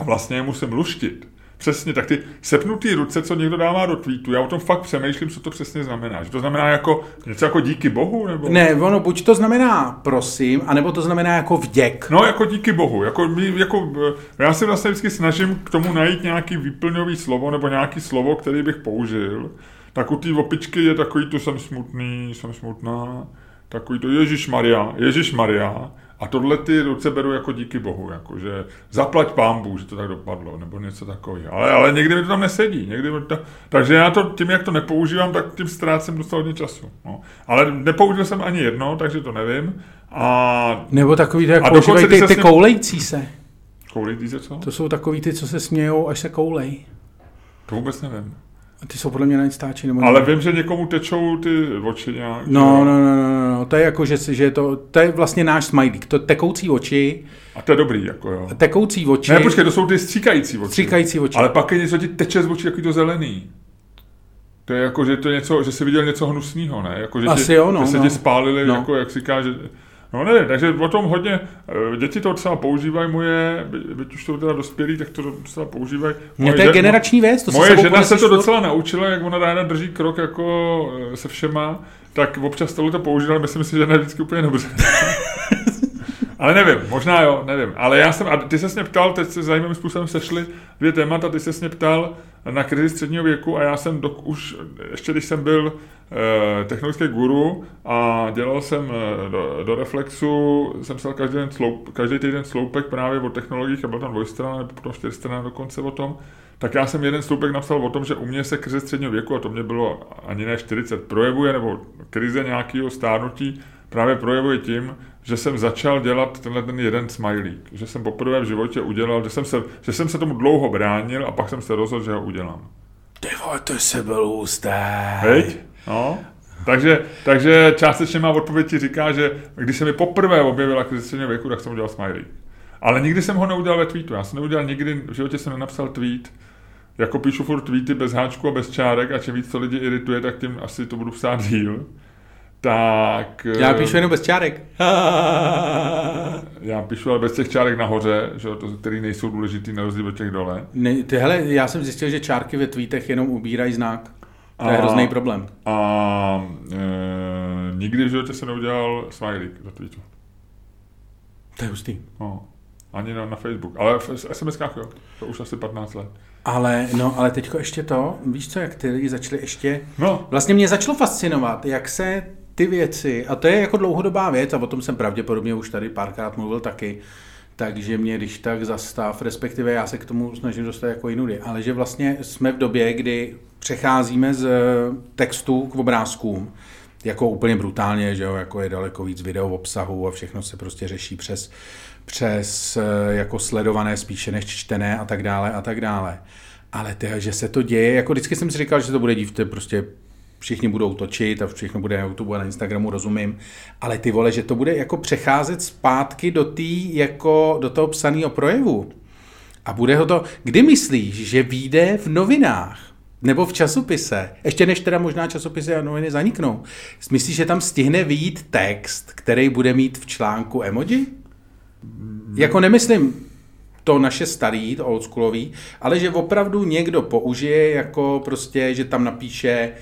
a vlastně je musím luštit, Přesně, tak ty sepnutý ruce, co někdo dává do tweetu, já o tom fakt přemýšlím, co to přesně znamená. Že to znamená jako něco jako díky bohu? Nebo? Ne, ono buď to znamená prosím, anebo to znamená jako vděk. No, jako díky bohu. Jako, jako, já si vlastně vždycky snažím k tomu najít nějaký výplňový slovo nebo nějaký slovo, který bych použil. Tak u té opičky je takový, to jsem smutný, jsem smutná, takový to Ježíš Maria, Ježíš Maria. A tohle ty ruce beru jako díky bohu, jako že zaplať pámbu, že to tak dopadlo, nebo něco takového. Ale, ale někdy mi to tam nesedí. Někdy mi to, takže já to tím, jak to nepoužívám, tak tím ztrácím dostal hodně času. No. Ale nepoužil jsem ani jedno, takže to nevím. A, nebo takový, jak používají ty, ty koulejcí se. Koulejcí se co? To jsou takový ty, co se smějou, až se koulej. To vůbec nevím. Ty jsou podle mě na Instači. Nebo Ale vím, že někomu tečou ty oči nějak. No, no, no, no, no, to je jako, že, že to, to je vlastně náš smajlík, to tekoucí oči. A to je dobrý, jako jo. Tekoucí oči. Ne, počkej, to jsou ty stříkající oči. Stříkající oči. Ale pak je něco, ti teče z očí, takový to zelený. To je jako, že to je něco, že jsi viděl něco hnusného, ne? Jako, že, Asi ti, jo, no, že se no. ti spálili, No. jako jak si říká, že... No nevím, takže o tom hodně, eh, děti to docela používají moje, by- byť už jsou teda dospělí, tak to docela používají. Mně to je generační věc, to Moje žena se to docela naučila, jak ona ráda drží krok jako eh, se všema, tak občas tohle to použila, myslím si, že ne vždycky úplně dobře. <laughs> Ale nevím, možná jo, nevím. Ale já jsem, a ty se mě ptal, teď se zajímavým způsobem sešly dvě témata, ty se mě ptal na krizi středního věku a já jsem do, už, ještě když jsem byl eh, technologický guru a dělal jsem eh, do, do Reflexu, jsem psal každý, den sloup, každý týden sloupek právě o technologiích a byl tam dvojstrana nebo potom čtyřstrana dokonce o tom, tak já jsem jeden sloupek napsal o tom, že u mě se krize středního věku, a to mě bylo ani ne 40, projevuje, nebo krize nějakého stárnutí právě projevuje tím, že jsem začal dělat tenhle ten jeden smajlík. Že jsem poprvé v životě udělal, že jsem, se, že jsem se tomu dlouho bránil a pak jsem se rozhodl, že ho udělám. Ty vole, to se byl husté. Veď? No. Takže, takže částečně má odpověď ti říká, že když se mi poprvé objevila krize středního věku, tak jsem udělal smajlík. Ale nikdy jsem ho neudělal ve tweetu. Já jsem neudělal nikdy, v životě jsem nenapsal tweet. Jako píšu furt tweety bez háčku a bez čárek a čím víc to lidi irituje, tak tím asi to budu psát díl. Tak... Já eh, píšu jenom bez čárek. Já píšu ale bez těch čárek nahoře, že který nejsou důležitý na rozdíl od těch dole. Ne, ty, hele, já jsem zjistil, že čárky ve tweetech jenom ubírají znak. To je A- hrozný problém. A e, nikdy v životě jsem neudělal smajlík za tweetu. To je hustý. No. Ani na, na Facebook. Ale v SMS-kách jo. To už asi 15 let. Ale, no, ale teďko ještě to, víš co, jak ty lidi začali ještě... No, Vlastně mě začalo fascinovat, jak se ty věci, a to je jako dlouhodobá věc, a o tom jsem pravděpodobně už tady párkrát mluvil taky, takže mě když tak zastav, respektive já se k tomu snažím dostat jako jinudy, ale že vlastně jsme v době, kdy přecházíme z textu k obrázkům, jako úplně brutálně, že jo, jako je daleko víc video obsahu a všechno se prostě řeší přes, přes eh, jako sledované spíše než čtené a tak dále a tak dále. Ale tyhle, že se to děje, jako vždycky jsem si říkal, že to bude dít, to prostě všichni budou točit a všechno bude na YouTube a na Instagramu, rozumím, ale ty vole, že to bude jako přecházet zpátky do, tý, jako, do toho psaného projevu. A bude ho to, kdy myslíš, že vyjde v novinách? Nebo v časopise, ještě než teda možná časopisy a noviny zaniknou. Myslíš, že tam stihne vyjít text, který bude mít v článku emoji? Jako nemyslím to naše starý, to oldschoolový, ale že opravdu někdo použije jako prostě, že tam napíše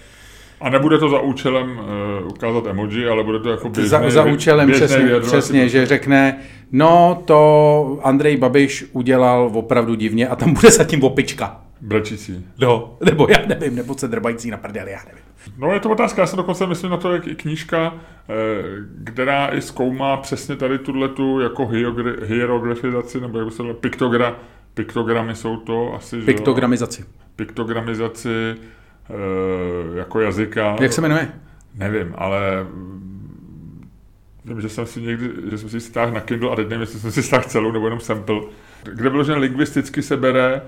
a nebude to za účelem uh, ukázat emoji, ale bude to jako běžný, za, za účelem běžný přesně, přesně, že řekne, no to Andrej Babiš udělal opravdu divně a tam bude zatím opička. Brečící. No, nebo já nevím, nebo se drbající na prdeli, já nevím. No je to otázka, já se dokonce myslím na to, jak i knížka, eh, která i zkoumá přesně tady tuhletu jako hieroglyfizaci, nebo jak by se to piktogra, piktogramy jsou to asi, že jo? Piktogramizaci. Eh, jako jazyka. Jak se jmenuje? Nevím, ale vím, že jsem si někdy, že jsem si stáhl na Kindle a teď nevím, jestli jsem si stáhl celou nebo jenom sample, kde bylo, že lingvisticky se bere,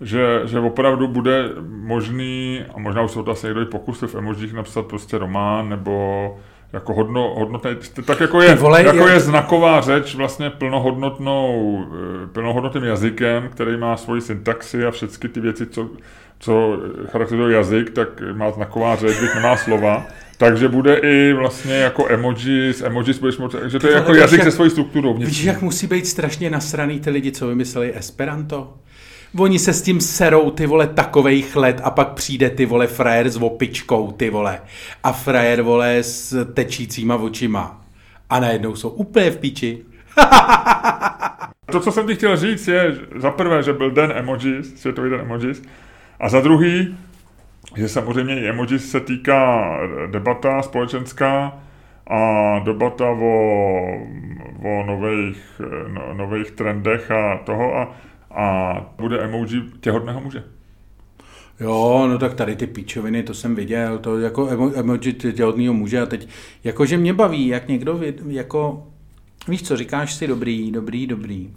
že, že opravdu bude možný, a možná už se to asi někdo i pokusil v emojích napsat prostě román, nebo jako hodno, hodnotný, tak jako je, vole, jako já- je znaková řeč vlastně plnohodnotnou, eh, plnohodnotným jazykem, který má svoji syntaxi a všechny ty věci, co, co charakterizuje jazyk, tak má znaková řeč, byť nemá slova. Takže bude i vlastně jako emoji, s emoji budeš že to je jako jazyk se svojí strukturou. Víš, jak musí být strašně nasraný ty lidi, co vymysleli Esperanto? Oni se s tím serou, ty vole, takovejch let a pak přijde ty vole frajer s opičkou, ty vole. A frajer, vole, s tečícíma očima. A najednou jsou úplně v píči. <laughs> To, co jsem ti chtěl říct, je za prvé, že byl den emojis, světový den emojis, a za druhý, že samozřejmě i emojis se týká debata společenská a debata o, o nových, no, nových trendech a toho a, a bude emoji těhotného muže. Jo, no tak tady ty píčoviny, to jsem viděl, to jako emo, emoji těhotného muže a teď, jakože mě baví, jak někdo, jako, víš co, říkáš si dobrý, dobrý, dobrý,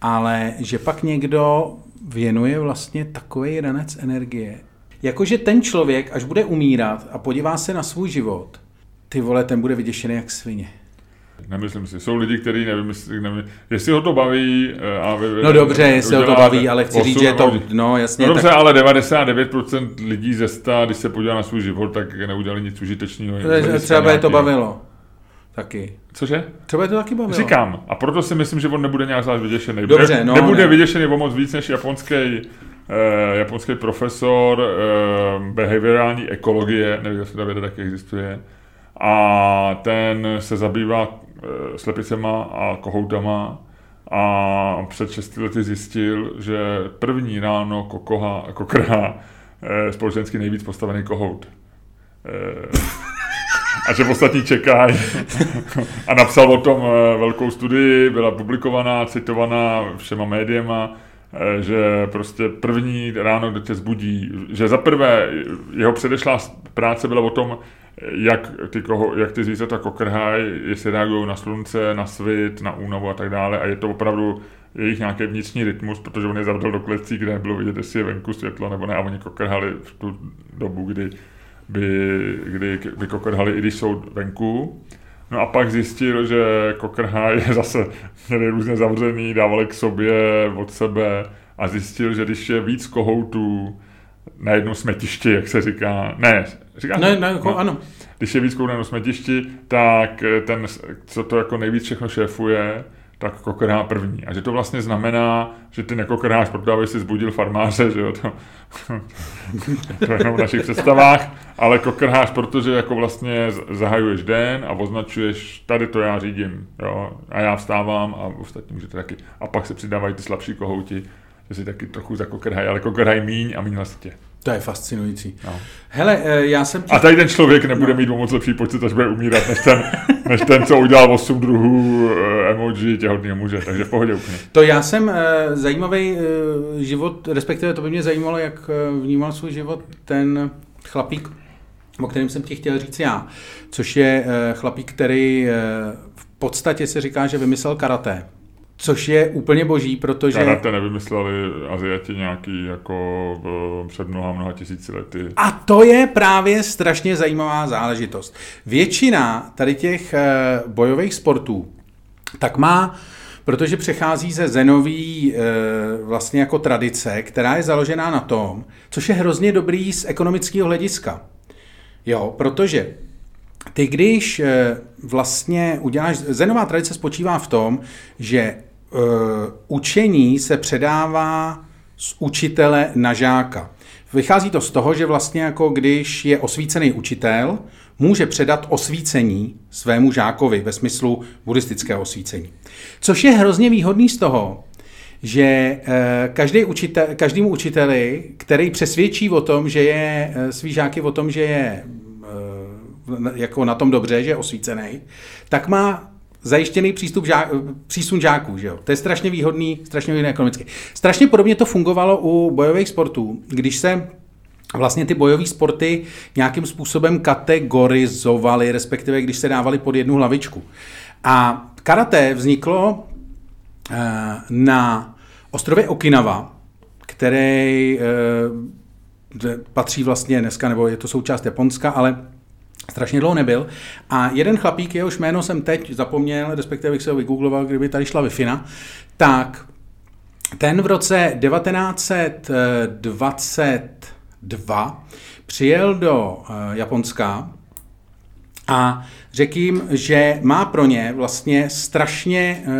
ale že pak někdo věnuje vlastně takový ranec energie. Jakože ten člověk, až bude umírat a podívá se na svůj život, ty vole, ten bude vyděšený jak svině. Nemyslím si. Jsou lidi, kteří nevím, jestli, nevím, jestli ho to baví. eh, A vy, No dobře, jestli ho to baví, ale chci říct, že je to, no jasně. No dobře, tak, ale 99% lidí ze 100, když se podívá na svůj život, tak neudělali nic užitečného. třeba je to bavilo. Taky. Cože? Třeba je to taky bavilo. Říkám. A proto si myslím, že on nebude nějak zvlášť vyděšený. Dobře, ne, no, nebude ne. vyděšený o moc víc než japonský eh, japonský profesor eh, behaviorální ekologie, nevím, jestli ta věda taky existuje. A ten se zabývá eh, slepicema a kohoutama a před 6 lety zjistil, že první ráno kokoha, kokrha eh, společensky nejvíc postavený kohout. Eh, a že ostatní čekají. A napsal o tom eh, velkou studii, byla publikovaná, citovaná všema médiema, eh, že prostě první ráno, kdo tě zbudí, že za prvé jeho předešlá práce byla o tom, jak ty, koho, jak ty zvířata kokrhají, jestli reagují na slunce, na svit, na únavu a tak dále. A je to opravdu jejich nějaký vnitřní rytmus, protože on je zavřel do klecí, kde nebylo vidět, jestli je venku světlo nebo ne. A oni kokrhali v tu dobu, kdy by, kdy by kokrhali, i když jsou venku. No a pak zjistil, že kokrha je <laughs> zase měli různě zavřený, dávali k sobě, od sebe a zjistil, že když je víc kohoutů na jednom smetišti, jak se říká, ne, říká Ne, ne, jako, ano. když je víc kohoutů na jednom smetišti, tak ten, co to jako nejvíc všechno šéfuje, tak kokrhá první. A že to vlastně znamená, že ty nekokrháš, proto aby si zbudil farmáře, že jo, to, to je jenom v našich představách, ale kokrháš, protože jako vlastně zahajuješ den a označuješ, tady to já řídím, jo, a já vstávám a ostatní můžete taky. A pak se přidávají ty slabší kohouti, že si taky trochu zakokrhají, ale kokrhají míň a míň hlasitě. To je fascinující. No. Hele, eh, já jsem... A tady ten člověk nebude mít o moc lepší pocit, až bude umírat, než ten, <laughs> než ten co udělal 8 druhů eh, emoji těhotného muže, takže v pohodě úplně. To já jsem eh, zajímavý život, respektive to by mě zajímalo, jak vnímal svůj život ten chlapík, o kterém jsem ti chtěl říct já, což je chlapík, který v podstatě se říká, že vymyslel karate. Což je úplně boží, protože... Karate nevymysleli Aziati nějaký jako v, před mnoha, mnoha tisíci lety. A to je právě strašně zajímavá záležitost. Většina tady těch eh, bojových sportů tak má, protože přechází ze zenový eh, vlastně jako tradice, která je založená na tom, což je hrozně dobrý z ekonomického hlediska. Jo, protože ty když eh, vlastně uděláš, zenová tradice spočívá v tom, že eh, učení se předává z učitele na žáka. Vychází to z toho, že vlastně jako když je osvícený učitel, může předat osvícení svému žákovi ve smyslu buddhistického osvícení. Což je hrozně výhodný z toho, že eh, každý učitel, každému učiteli, který přesvědčí o tom, že je eh, svý žáky o tom, že je eh, jako na tom dobře, že je osvícený, tak má zajištěný přístup žák, přísun žáků. Že jo? To je strašně výhodný, strašně výhodný ekonomicky. Strašně podobně to fungovalo u bojových sportů, když se vlastně ty bojové sporty nějakým způsobem kategorizovaly, respektive když se dávaly pod jednu hlavičku. A karate vzniklo eh, na ostrově Okinawa, který eh, patří vlastně dneska, nebo je to součást Japonska, ale strašně dlouho nebyl. A jeden chlapík, jehož jméno jsem teď zapomněl, respektive bych se ho vygoogloval, kdyby tady šla wi tak ten v roce 1922 přijel do uh, Japonska a řekl jim, že má pro ně vlastně strašně uh,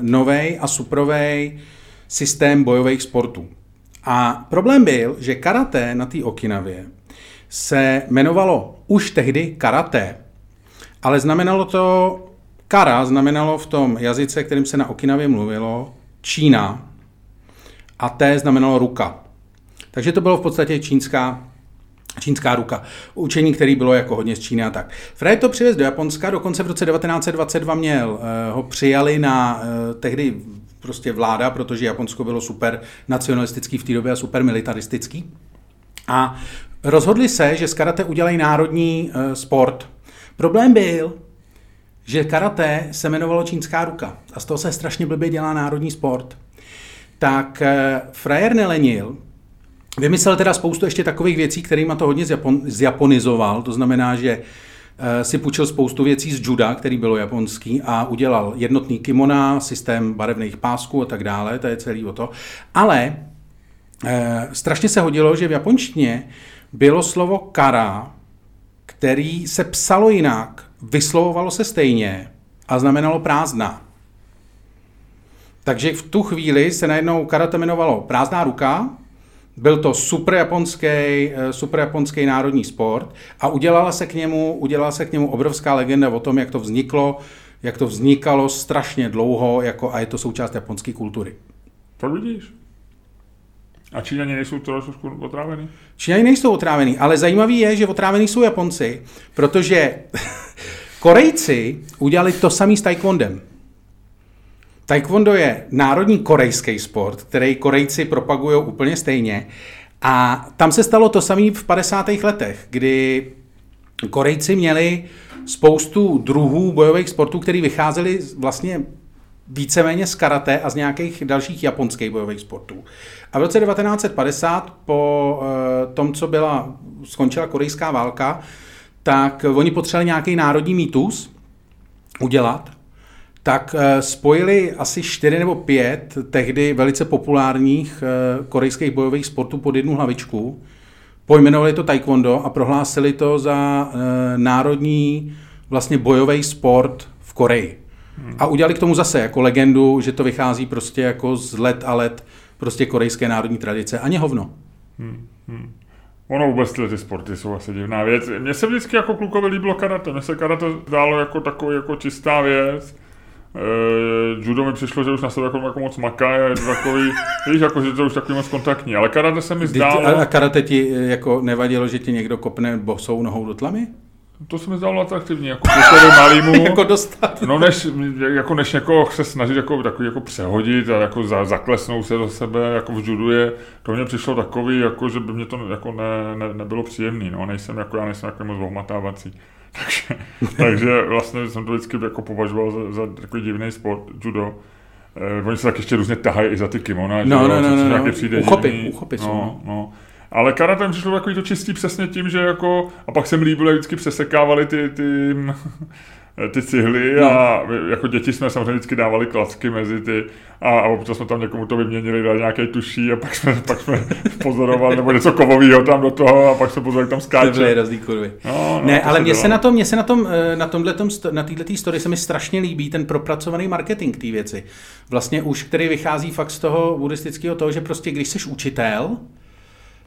novej a suprovej systém bojových sportů. A problém byl, že karate na té Okinavě se jmenovalo už tehdy karate, ale znamenalo to, kara znamenalo v tom jazyce, kterým se na Okinavě mluvilo, Čína a T znamenalo ruka. Takže to bylo v podstatě čínská, čínská ruka. Učení, který bylo jako hodně z Číny a tak. Frey to přivez do Japonska, dokonce v roce 1922 měl, eh, ho přijali na eh, tehdy prostě vláda, protože Japonsko bylo super nacionalistický v té době a super militaristický. A rozhodli se, že z karate udělají národní uh, sport. Problém byl, že karate se jmenovalo čínská ruka a z toho se strašně blbě dělá národní sport. Tak uh, frajer nelenil, vymyslel teda spoustu ještě takových věcí, kterými to hodně zjapon, zjaponizoval, to znamená, že eh, si půjčil spoustu věcí z juda, který bylo japonský a udělal jednotný kimona, systém barevných pásků a tak dále, to je celý o to. Ale e, strašně se hodilo, že v japonštině bylo slovo kara, který se psalo jinak, vyslovovalo se stejně a znamenalo prázdná. Takže v tu chvíli se najednou karate jmenovalo prázdná ruka, byl to super japonský, eh, super japonský národní sport a udělala se, k němu, udělala se k němu obrovská legenda o tom, jak to vzniklo, jak to vznikalo strašně dlouho jako, a je to součást japonské kultury. To vidíš. A Číňani nejsou trošku otrávený? Číňani nejsou otrávený, ale zajímavý je, že otrávený jsou Japonci, protože <laughs> Korejci udělali to samý s taekwondem. Taekwondo je národní korejský sport, který Korejci propagují úplně stejně. A tam se stalo to samé v 50. letech, kdy Korejci měli spoustu druhů bojových sportů, které vycházely vlastně víceméně z karate a z nějakých dalších japonských bojových sportů. A v roce 1950, po uh, tom, co byla, skončila korejská válka, tak oni potřebovali nějaký národní mýtus udělat tak eh, spojili asi čtyři nebo pět tehdy velice populárních eh, korejských bojových sportů pod jednu hlavičku. Pojmenovali to taekwondo a prohlásili to za eh, národní vlastně bojový sport v Koreji. A udělali k tomu zase jako legendu, že to vychází prostě jako z let a let prostě korejské národní tradice. Ani hovno. Hmm. Hmm. Ono vůbec ty sporty jsou asi divná věc. Mně se vždycky jako klukovi líbilo karate. Mně se karate zdálo jako takový jako čistá věc Uh, judo mi přišlo, že už na sebe jako, jako moc maká, je to takový, <laughs> víš, jako, že to už takový moc kontaktní, ale karate se mi zdálo... A karate ti eh, jako nevadilo, že ti někdo kopne bosou nohou do tlamy? To se mi zdálo atraktivní, jako malýmu. <laughs> jako dostat. No než, jako než někoho se snažit jako, takový jako přehodit a jako za, zaklesnout se do sebe, jako v judu je, to mně přišlo takový, jako, že by mě to jako ne, ne, nebylo příjemný, no, nejsem jako, já nejsem jako moc ohmatávací. <laughs> takže, takže vlastně jsem to vždycky jako považoval za, za takový divný sport, judo. Eh, oni se tak ještě různě tahají i za ty kimona, no, že no, no, no, no. přijde uchopit, uchopit no, no. no. Ale karate mi přišlo takový to čistý přesně tím, že jako, a pak se mi líbilo, vždycky přesekávali ty, ty <laughs> ty cihly no. a jako děti jsme samozřejmě vždycky dávali klacky mezi ty a, a občas jsme tam někomu to vyměnili, dali nějaké tuší a pak jsme, pak jsme <laughs> pozorovali nebo něco kovového tam do toho a pak jsme pozorovali, tam skáče. To byly kurvy. No, no, ne, ale mně se na tom, mně se na tom, na tomhletom, na této story se mi strašně líbí ten propracovaný marketing té věci. Vlastně už, který vychází fakt z toho buddhistického toho, že prostě když jsi učitel,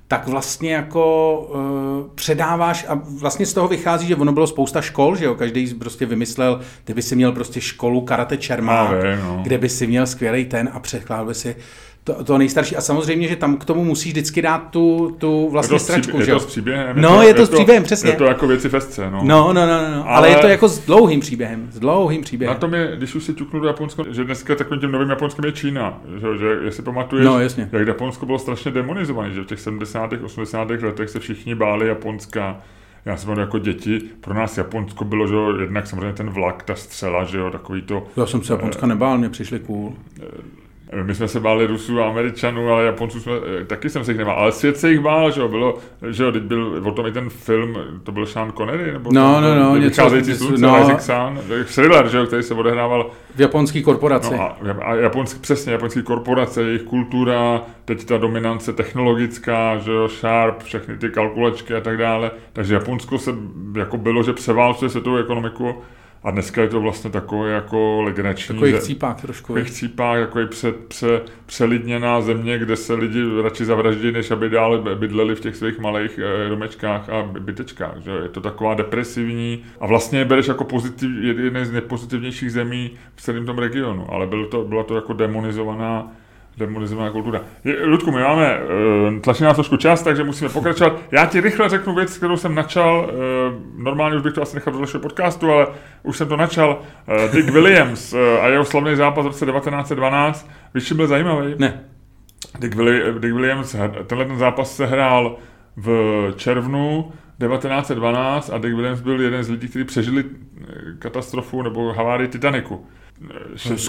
tak vlastně jako uh, předáváš a vlastně z toho vychází, že ono bylo spousta škol, že jo, každý prostě vymyslel, ty by si měl prostě školu karate čermák, no. kde by si měl skvělý ten a překládal by si to, to nejstarší. A samozřejmě, že tam k tomu musíš vždycky dát tu, tu vlastně je to stračku. Je to s příběhem. No, je to, je to s příběhem, přesně. Je to jako věci festce, no. No, no, no, no. Ale, ale, je to jako s dlouhým příběhem. S dlouhým příběhem. Na tom je, když už si ťuknu do Japonska, že dneska takovým tím novým Japonskem je Čína. Že, že jestli pamatuješ, no, jasně. jak Japonsko bylo strašně demonizované, že v těch 70. 80. letech se všichni báli Japonska. Já jsem jako děti, pro nás Japonsko bylo, že jo, jednak samozřejmě ten vlak, ta střela, že jo, takový to... Já jsem se Japonska nebál, mě přišli cool. My jsme se báli Rusů a Američanů, ale Japonců jsme, eh, taky jsem se jich nebál. Ale svět se jich bál, že jo, bylo, že jo, teď byl o tom i ten film, to byl Sean Connery, nebo no, no, no, něco, slunce, no, Isaac Sun, thriller, že jo, který se odehrával v japonské korporaci. No a, a japonský, přesně, japonské korporace, jejich kultura, teď ta dominance technologická, že jo, Sharp, všechny ty kalkulačky a tak dále. Takže Japonsko se jako bylo, že převálcuje světovou ekonomiku a dneska je to vlastně takové jako legrační. Takový chcípák trošku. Takový chcípák, takový pře, pře, přelidněná země, kde se lidi radši zavraždí, než aby dále bydleli v těch svých malých eh, domečkách a bytečkách. Že? Je to taková depresivní a vlastně bereš jako pozitiv, jeden z nejpozitivnějších zemí v celém tom regionu, ale bylo to, byla to jako demonizovaná demonizovaná kultura. Ludku, my máme uh, tlačí nás trošku čas, takže musíme pokračovat. Já ti rychle řeknu věc, kterou jsem načal. Uh, normálně už bych to asi nechal do dalšího podcastu, ale už jsem to načal. Uh, Dick Williams uh, a jeho slavný zápas v roce 1912. Víš, byl zajímavý? Ne. Dick, Willi, Dick Williams, tenhle ten zápas se hrál v červnu 1912 a Dick Williams byl jeden z lidí, kteří přežili katastrofu nebo havárii Titaniku.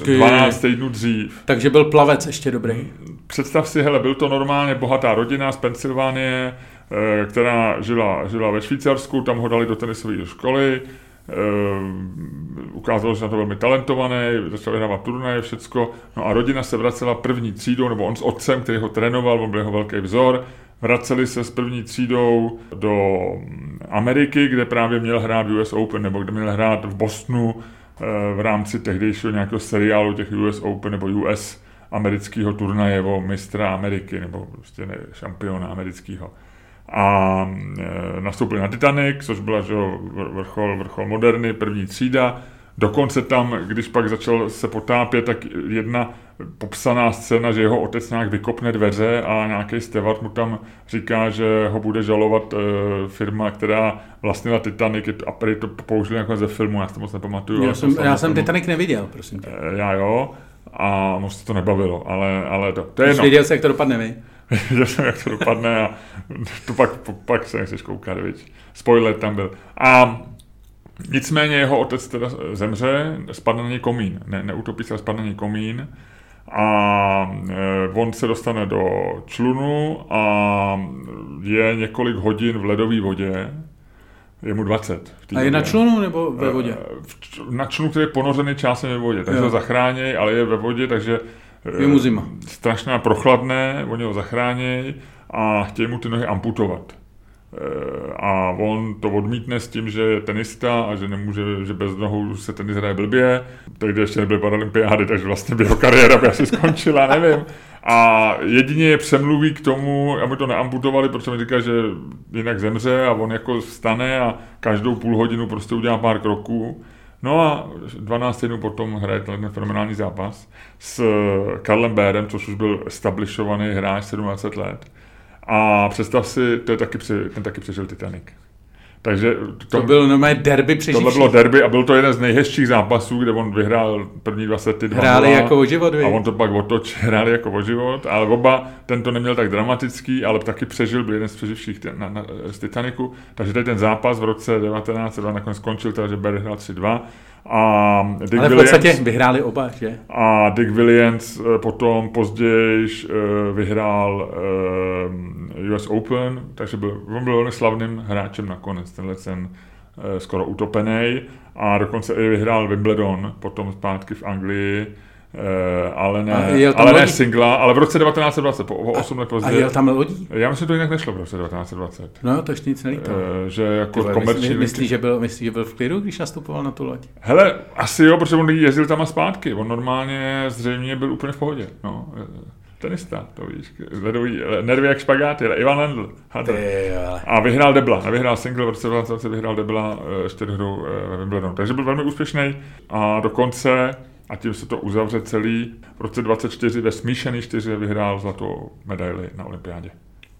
12 týdnů dřív. Takže byl plavec ještě dobrý. Představ si, hele, byl to normálně bohatá rodina z Pensylvánie, eh, která žila, žila ve Švýcarsku, tam ho dali do tenisové školy, ukázalo, že na to velmi talentovaný, začal vyhrávat turnaje, všecko. No a rodina se vracela první třídou, nebo on s otcem, který ho trénoval, on byl jeho velký vzor, vraceli se s první třídou do Ameriky, kde právě měl hrát US Open, nebo kde měl hrát v Bostonu v rámci tehdejšího nějakého seriálu těch US Open nebo US amerického turnaje o mistra Ameriky, nebo prostě ne, šampiona amerického. A e, nastoupili na Titanic, což byla že, vrchol, vrchol moderny, první třída. Dokonce tam, když pak začal se potápět, tak jedna popsaná scéna, že jeho otec nějak vykopne dveře a nějaký steward mu tam říká, že ho bude žalovat e, firma, která vlastnila Titanic a prý to použili jako ze filmu, já si to moc nepamatuju. Já jsem, já jsem Titanic neviděl, prosím tě. E, já jo, a moc to nebavilo, ale, ale to, to je jedno. Věděl jsi, jak to dopadne, vy? <laughs> Věděl jsem, jak to dopadne a to pak, pak se nechceš koukat, viď. Spoiler tam byl. A nicméně jeho otec teda zemře, spadne na něj komín. Ne, neutopí se, spadne na něj komín a e, on se dostane do člunu a je několik hodin v ledové vodě je mu 20. a je na člunu nebo ve vodě? Eh, na člunu, který je ponořený časem ve vodě, takže jo. ho zachrání, ale je ve vodě, takže eh, je mu zima. Strašná prochladné, oni ho zachrání a chtějí mu ty nohy amputovat. A on to odmítne s tím, že je tenista a že nemůže, že bez nohou se tenis hraje blbě. Tehdy ještě nebyly paralympiády, takže vlastně by jeho kariéra by asi skončila, nevím. A jedině je přemluví k tomu, aby to neamputovali, protože mi říká, že jinak zemře a on jako vstane a každou půl hodinu prostě udělá pár kroků. No a 12 dnů potom hraje ten fenomenální zápas s Karlem Bérem, což už byl establishovaný hráč 27 let. A představ si, to je taky, ten taky přežil Titanic. Takže to, to byl normálně derby přeživší. Tohle bylo derby a byl to jeden z nejhezčích zápasů, kde on vyhrál první dva sety. Dva hráli jako o život, A on to pak otoč, <laughs> hráli jako o život, ale oba, ten to neměl tak dramatický, ale taky přežil, byl jeden z přeživších na, na, z Titaniku. Takže tady ten zápas v roce 1902 nakonec skončil, takže Barry hrál 3-2 a Dick Ale v podstatě Williams, vyhráli oba, že? A Dick Williams eh, potom později eh, vyhrál eh, US Open, takže byl, on byl velmi slavným hráčem nakonec, tenhle ten skoro utopený a dokonce i vyhrál Wimbledon potom zpátky v Anglii ale ne, ale ne singla, ale v roce 1920, po 8 let později. A jel tam lodí? Já myslím, že to jinak nešlo v roce 1920. No, to ještě nic nelítalo. E, že jako Tyhle, komerční... Myslí, myslí, že byl, myslí, že byl v klidu, když nastupoval na tu loď? Hele, asi jo, protože on jezdil tam a zpátky. On normálně zřejmě byl úplně v pohodě. No. Eh, tenista, to víš, ledový, nervy jak špagáty, Ivan Lendl. A vyhrál Debla, nevyhrál single, v roce 2020 vyhrál Debla čtyřhru ve Wimbledonu. Takže byl velmi úspěšný a dokonce a tím se to uzavře celý. V roce 24 ve smíšený čtyři vyhrál zlatou medaili na olympiádě.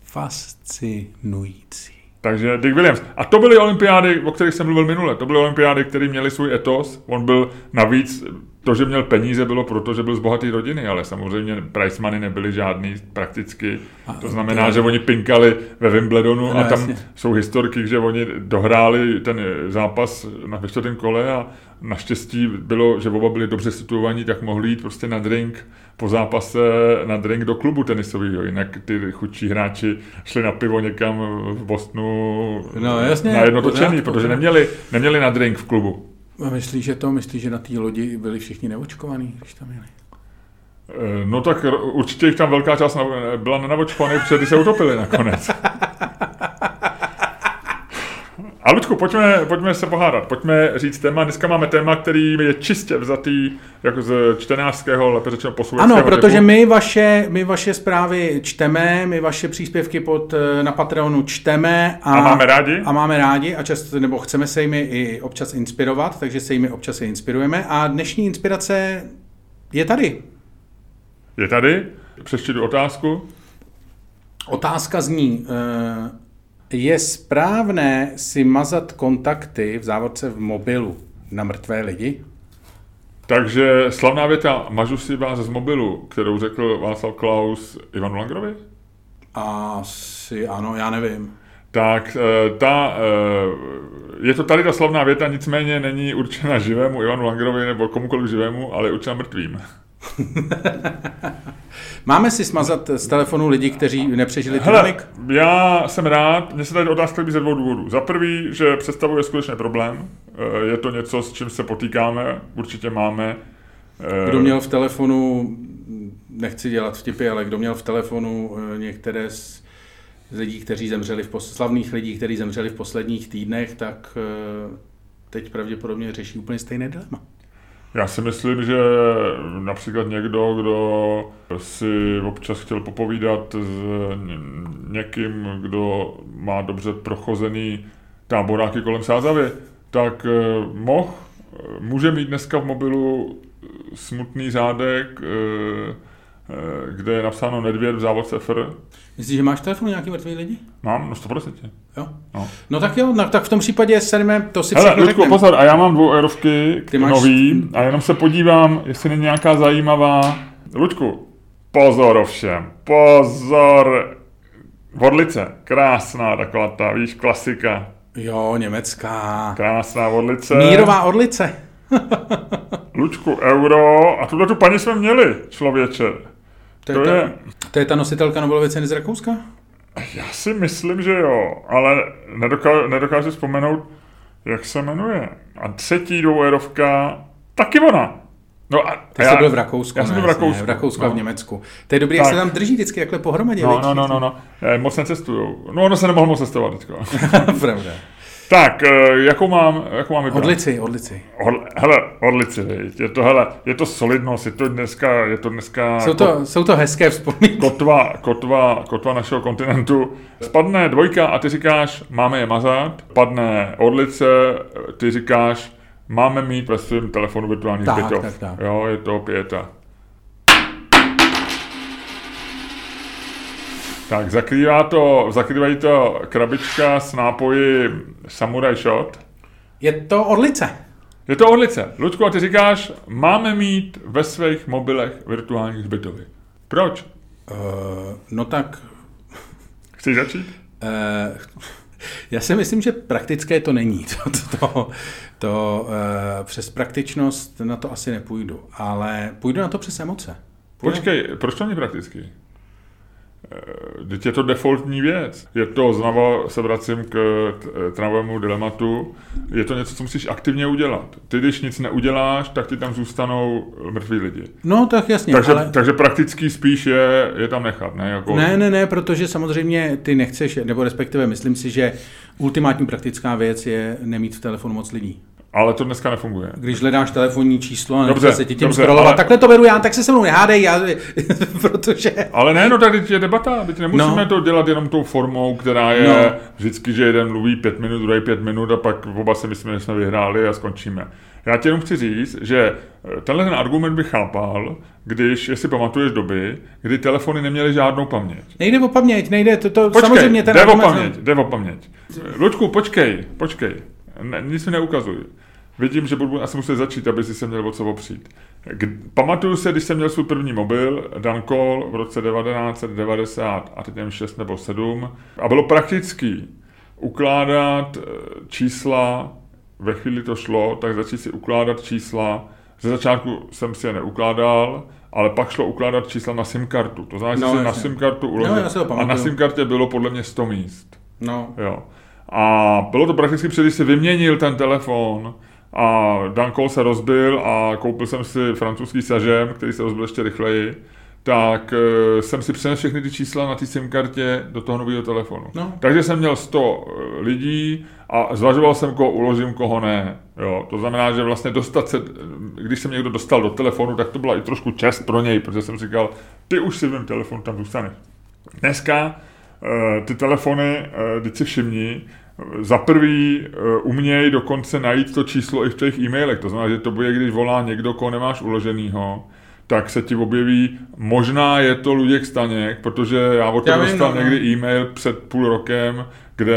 Fascinující. Takže Dick Williams. A to byly olympiády, o kterých jsem mluvil minule. To byly olympiády, které měly svůj etos. On byl navíc, to, že měl peníze, bylo proto, že byl z bohaté rodiny, ale samozřejmě price money nebyly žádný prakticky. A to znamená, to... že oni pinkali ve Wimbledonu no, a tam jasně. jsou historky, že oni dohráli ten zápas na čtvrtém kole a naštěstí bylo, že oba byli dobře situovaní, tak mohli jít prostě na drink po zápase na drink do klubu tenisového, jinak ty chudší hráči šli na pivo někam v Bostonu no, jasně, na jedno točený, protože neměli, neměli na drink v klubu. A myslíš, že to, myslíš, že na té lodi byli všichni neočkovaní, když tam měli? Eh, no tak určitě jich tam velká část byla nenavočkovaných, protože ty se utopili nakonec. <laughs> A Ludku, pojďme, pojďme se pohádat, pojďme říct téma. Dneska máme téma, který je čistě vzatý jako z čtenářského, lépe řečeno posluchačského Ano, protože typu. my vaše, my vaše zprávy čteme, my vaše příspěvky pod, eh, na Patreonu čteme. A, a máme rádi. A máme rádi a často, nebo chceme se jimi i občas inspirovat, takže se jimi občas i inspirujeme. A dnešní inspirace je tady. Je tady? Přečtu otázku. Otázka zní, uh, je správné si mazat kontakty v závodce v mobilu na mrtvé lidi? Takže slavná věta, mažu si vás z mobilu, kterou řekl Václav Klaus Ivanu Langrovi? Asi ano, já nevím. Tak eh, ta, eh, je to tady ta slavná věta, nicméně není určena živému Ivanu Langrovi nebo komukoliv živému, ale je určena mrtvým. <laughs> Máme si smazat z telefonu lidi, kteří nepřežili Hele, Titanic? já jsem rád, mně se tady otázka líbí ze dvou důvodů. Za prvý, že představuje skutečně problém. Eh, Je to něco, s čím se potýkáme, určitě máme. Eh, Kdo měl v telefonu, nechci dělat vtipy, ale kdo měl v telefonu eh, některé z lidí, kteří zemřeli v pos- slavných lidí, kteří zemřeli v posledních týdnech, tak teď pravděpodobně řeší úplně stejné dilema. Já si myslím, že například někdo, kdo si občas chtěl popovídat s ně- někým, kdo má dobře prochozený táboráky kolem Sázavy, tak eh, mohl, eh, může mít dneska v mobilu smutný řádek, eh, kde je napsáno Nedvěd v závodce FR. Myslíš, že máš v telefonu nějaký mrtvý lidi? Mám, no 100%. Jo. No. No tak jo, no, tak v tom případě se jdeme, to si Hele, Ludku, řekneme. pozor, a já mám dvou eurovky Ty máš- nový a jenom se podívám, jestli není nějaká zajímavá. Ludku, pozor ovšem, pozor. Vodlice, krásná taková ta, víš, klasika. Jo, německá. Krásná vodlice. Mírová orlice. <laughs> Lučku, euro. A tuhle tu paní jsme měli, člověče. To je, To ta, je- to je ta nositelka Nobelovy ceny z Rakouska? Já si myslím, že jo, ale nedokážu, nedokážu vzpomenout, jak se jmenuje. A třetí dvouerovka, taky ona. No a, Ty a jsi byl v Rakousku, Já jsem byl v Rakousku. Ne, v Rakousku a v no. Německu. To je dobrý, jak se tam drží vždycky takhle pohromadě. No, no, no, no, no. Eh, Moc necestuju. No, ono se nemohl moc cestovat teďko. <laughs> Pravda. Tak, eh, jakou mám, jakou mám vybrat? Odlici, odlici. Orl, hele, Orlici, viď. je to, hele, je to solidnost, je to dneska, je to dneska Jsou to, jsou to hezké vzpomínky. kotva, kotva, kotva našeho kontinentu. Spadne dvojka a ty říkáš, máme je mazat. Padne Orlice, ty říkáš, máme mít ve svém telefonu virtuální Tak, hřbitov. tak, tak. Jo, je to pěta. Tak, zakrývá to, zakrývají to krabička s nápoji Samurai Shot. Je to orlice. Je to Orlice. Ludku, a ty říkáš, máme mít ve svých mobilech virtuální hřbitovy. Proč? Uh, no tak, <laughs> Chceš začít? uh, já si myslím, že praktické to není. <laughs> To, to, to, to uh, přes praktičnost na to asi nepůjdu, ale půjdu na to přes emoce. Půjdu- Počkej, proč to není praktický? Teď je to defaultní věc. Je to, znovu se vracím k t- travovému dilematu, je to něco, co musíš aktivně udělat. Ty, když nic neuděláš, tak ti tam zůstanou mrtví lidi. No tak jasně, Takže, ale... takže praktický spíš je, je tam nechat, ne? Jako, Ne, ne, ne, protože samozřejmě ty nechceš, nebo respektive myslím si, že ultimátní praktická věc je nemít v telefonu moc lidí. Ale to dneska nefunguje. Když hledáš telefonní číslo a Dobře, se ti tím dobře, scrollovat, ale- takhle to beru já, tak se se mnou nehádej, já, <laughs> protože... Ale ne, no tady je debata, teď nemusíme No. to dělat jenom tou formou, která je No. vždycky, že jeden mluví pět minut, druhý pět minut a pak oba si myslíme, že jsme vyhráli a skončíme. Já ti jenom chci říct, že eh, tenhle ten argument bych chápal, když, jestli pamatuješ doby, kdy telefony neměly žádnou paměť. Nejde o paměť, nejde, to, to Počkej, samozřejmě ten jde o argument- paměť, jde o paměť. Luďku, počkej, počkej, ne, nic mi neukazuj. Vidím, že budu asi muset začít, aby si se měl o co opřít. K- pamatuju se, když jsem měl svůj první mobil, Dancol v roce 1990 a teď nevím, 6 nebo 7, a bylo praktický ukládat eh, čísla, ve chvíli to šlo, tak začít si ukládat čísla. Ze začátku jsem si je neukládal, ale pak šlo ukládat čísla na SIM kartu. To znamená, že No, si na. SIM kartu No, uložil. to a na. SIM kartě bylo podle mě 100 míst. No, Jo. A bylo to prakticky když si vyměnil ten telefon a Dankol se rozbil a koupil jsem si francouzský sažem, který se rozbil ještě rychleji, tak e, jsem si přenesl všechny ty čísla na té SIM kartě do toho nového telefonu. No. Takže jsem měl 100 e, lidí a zvažoval jsem, koho uložím, koho ne. Jo. To znamená, že vlastně dostat se, když jsem někdo dostal do telefonu, tak to byla i trošku čest pro něj, protože jsem říkal, ty už si v mém telefonu tam zůstaneš. Dneska eh, ty telefony, eh, teď si všimni, eh, za prvý eh, umějí dokonce najít to číslo i v těch e-mailech. To znamená, že to bude, když volá někdo, koho nemáš uloženýho, tak se ti objeví, možná je to Luděk Staněk, protože já od vím, dostal no, no. někdy e-mail před půl rokem, kde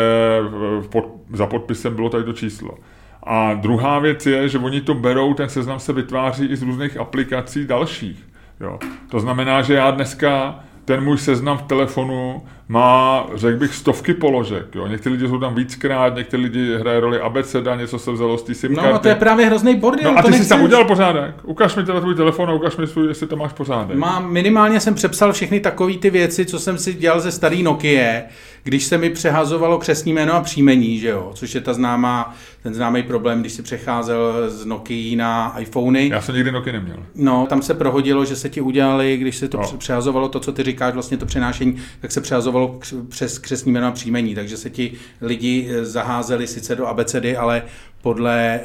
pod, za podpisem bylo tady to číslo. A druhá věc je, že oni to berou, ten seznam se vytváří i z různých aplikací dalších. Jo. To znamená, že já dneska ten můj seznam v telefonu má, řekl bych, stovky položek. Jo. Někteří lidi jsou tam víckrát, někteří lidi hrají roli abeceda, něco se vzalo z té SIM No a to je právě hrozný bordel. No a ty jsi tam udělal pořádek. Ukaž mi teda tvůj telefon a ukaž mi svůj, jestli tam máš pořádek. Mám, minimálně jsem přepsal všechny takové ty věci, co jsem si dělal ze starý Nokia, když se mi přehazovalo křesní jméno a příjmení, že jo, což je ta známá, ten známý problém, když si přecházel z Nokia na iPhony. Já jsem nikdy Nokia neměl. No, tam se prohodilo, že se ti udělali, když se to No. no. přehazovalo, to, co ty říkáš, vlastně to přenášení, tak se přehazovalo kř- přes křesní jméno a příjmení, takže se ti lidi eh, zaházeli sice do abecedy, ale podle, eh,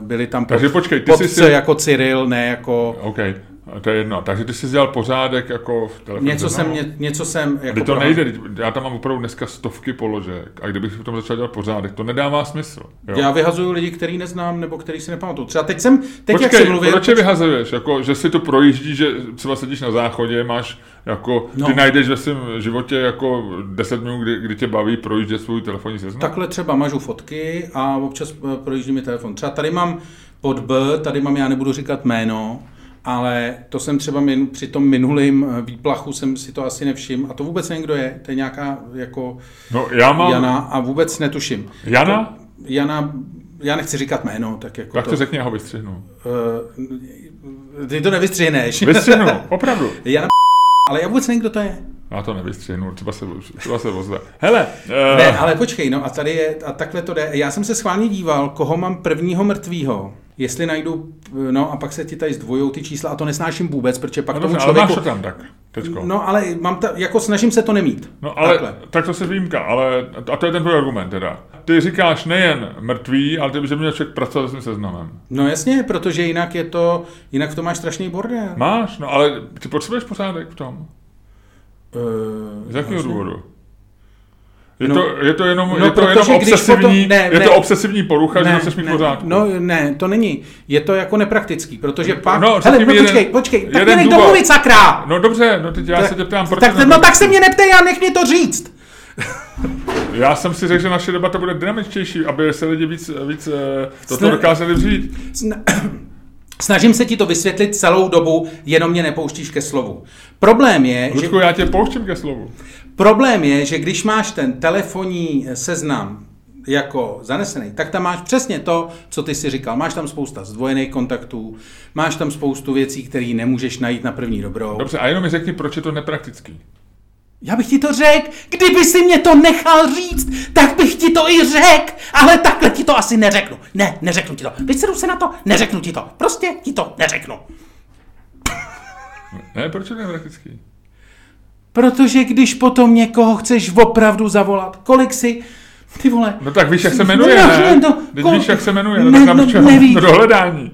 byli tam pod, Takže počkej, ty jsi si- jako Cyril, ne jako... OK, to je jedno. Takže ty jsi dělal pořádek jako v telefonu. Něco jsem, ně, něco jsem jako to prohal- nejde, já tam mám opravdu dneska stovky položek a kdybych v tom začal dělat pořádek, to nedává smysl. Jo? Já vyhazuju lidi, který neznám nebo který si nepamatuju. Třeba teď jsem, teď jak Počkej, jsem mluvil, proč je vyhazuješ? Jako, že si to projíždí, že třeba sedíš na záchodě, máš jako, No. ty najdeš ve svém životě jako 10 minut, kdy, kdy tě baví projíždět svůj telefonní seznam? takhle třeba mažu fotky a občas eh, projíždí mi telefon. Třeba tady mám pod B, tady mám, já nebudu říkat jméno, ale to jsem třeba min, při tom minulém eh, výplachu jsem si to asi nevšiml a to vůbec nevím, kdo je, to je nějaká jako No já mám... Jana? A vůbec netuším. Jana? Jana, já nechci říkat jméno, tak jako Tak to... to řekni, já ho vystřihnu. Uh, ty to nevystřihneš. Vystřihnu, <laughs> opravdu. Jana ale já vůbec nevím, kdo to je. Já to nevystřihnu, třeba se, třeba se ozve. Hele, uh, Ne, ale počkej, no a tady je, a takhle to jde. Já jsem se schválně díval, koho mám prvního mrtvýho. Jestli najdu, no a pak se ti tady zdvojou ty čísla a to nesnáším vůbec, protože pak no, tomu dobře, ale člověku... máš to tam tak, teďko. No ale mám ta, jako snažím se to nemít. No ale, Takhle. tak to se výjimka, ale, a to je ten tvůj argument teda. Ty říkáš nejen mrtvý, ale ty bys měl člověk pracovat s tím seznamem. No jasně, protože jinak je to, jinak to máš strašný bordel. Máš, no ale ty potřebuješ pořádek v tom. Uh, Z jakého důvodu? Je, No. to, je to jenom, No, je to jenom když obsesivní, potom- ne, je ne. to obsesivní porucha, že nechceš mít ne, pořádku. No ne, to není. Je to jako nepraktický, protože pak... No, Hele, no mi jeden- počkej, počkej, tak jeden mě nech domluvit, sakra! No dobře, no teď já Tak- se tě ptám, proč tak, no tak se mě neptej a nech mě to říct. <laughs> Já jsem si řekl, že naše debata bude dynamičtější, aby se lidi víc, víc eh, toto Sna- dokázali vzít. Sna- Snažím se ti to vysvětlit celou dobu, jenom mě nepouštíš ke slovu. Problém je, že, Ludku, já tě pouštím ke slovu. Problém je, že když máš ten telefonní seznam jako zanesený, tak tam máš přesně to, co ty si říkal. Máš tam spousta zdvojených kontaktů, máš tam spoustu věcí, které nemůžeš najít na první dobrou. Dobře, a jenom mi řekni, proč je to nepraktický. Já bych ti to řekl, kdyby si mě to nechal říct, tak bych ti to i řekl, ale takhle ti to asi neřeknu. Ne, neřeknu ti to. Vysedu se na to, neřeknu ti to. Prostě ti to neřeknu. Ne, proč je to nepraktický? Protože když potom někoho chceš opravdu zavolat, kolik si, ty vole... No tak víš, jak se jmenuje, No, ne? no, Teď kol- víš, jak se jmenuje, no Ne, tak no, nevíš. no, do hledání.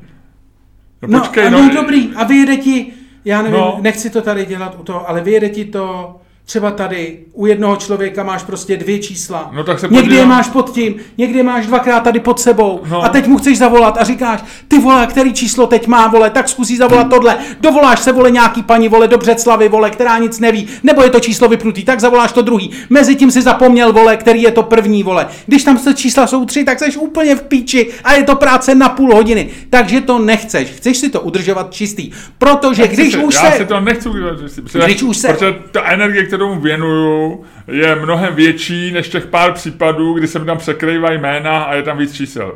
No No, počkej, no. no, dobrý, a vyjede ti, já nevím, No. no. nechci to tady dělat u toho, ale vyjede ti to třeba tady, u jednoho člověka máš prostě dvě čísla. No tak se někdy je máš pod tím, někdy je máš dvakrát tady pod sebou No. a teď mu chceš zavolat a říkáš, ty vole, který číslo teď má, vole, tak zkusí zavolat tohle. Dovoláš se, vole, nějaký paní, vole, do Břeclavy, vole, která nic neví, nebo je to číslo vypnutý, tak zavoláš to druhý. Mezi tím si zapomněl, vole, který je to první, vole. Když tam se čísla jsou tři, tak jsi úplně v píči a je to práce na půl hodiny. Takže to nechceš. Chceš si to udržovat čistý. Protože Chci když si, už já se... si to nechci si, protože, Když už se- protože ta energie, kterou mu věnuju, je mnohem větší než těch pár případů, kdy se mi tam překrývají jména a je tam víc čísel.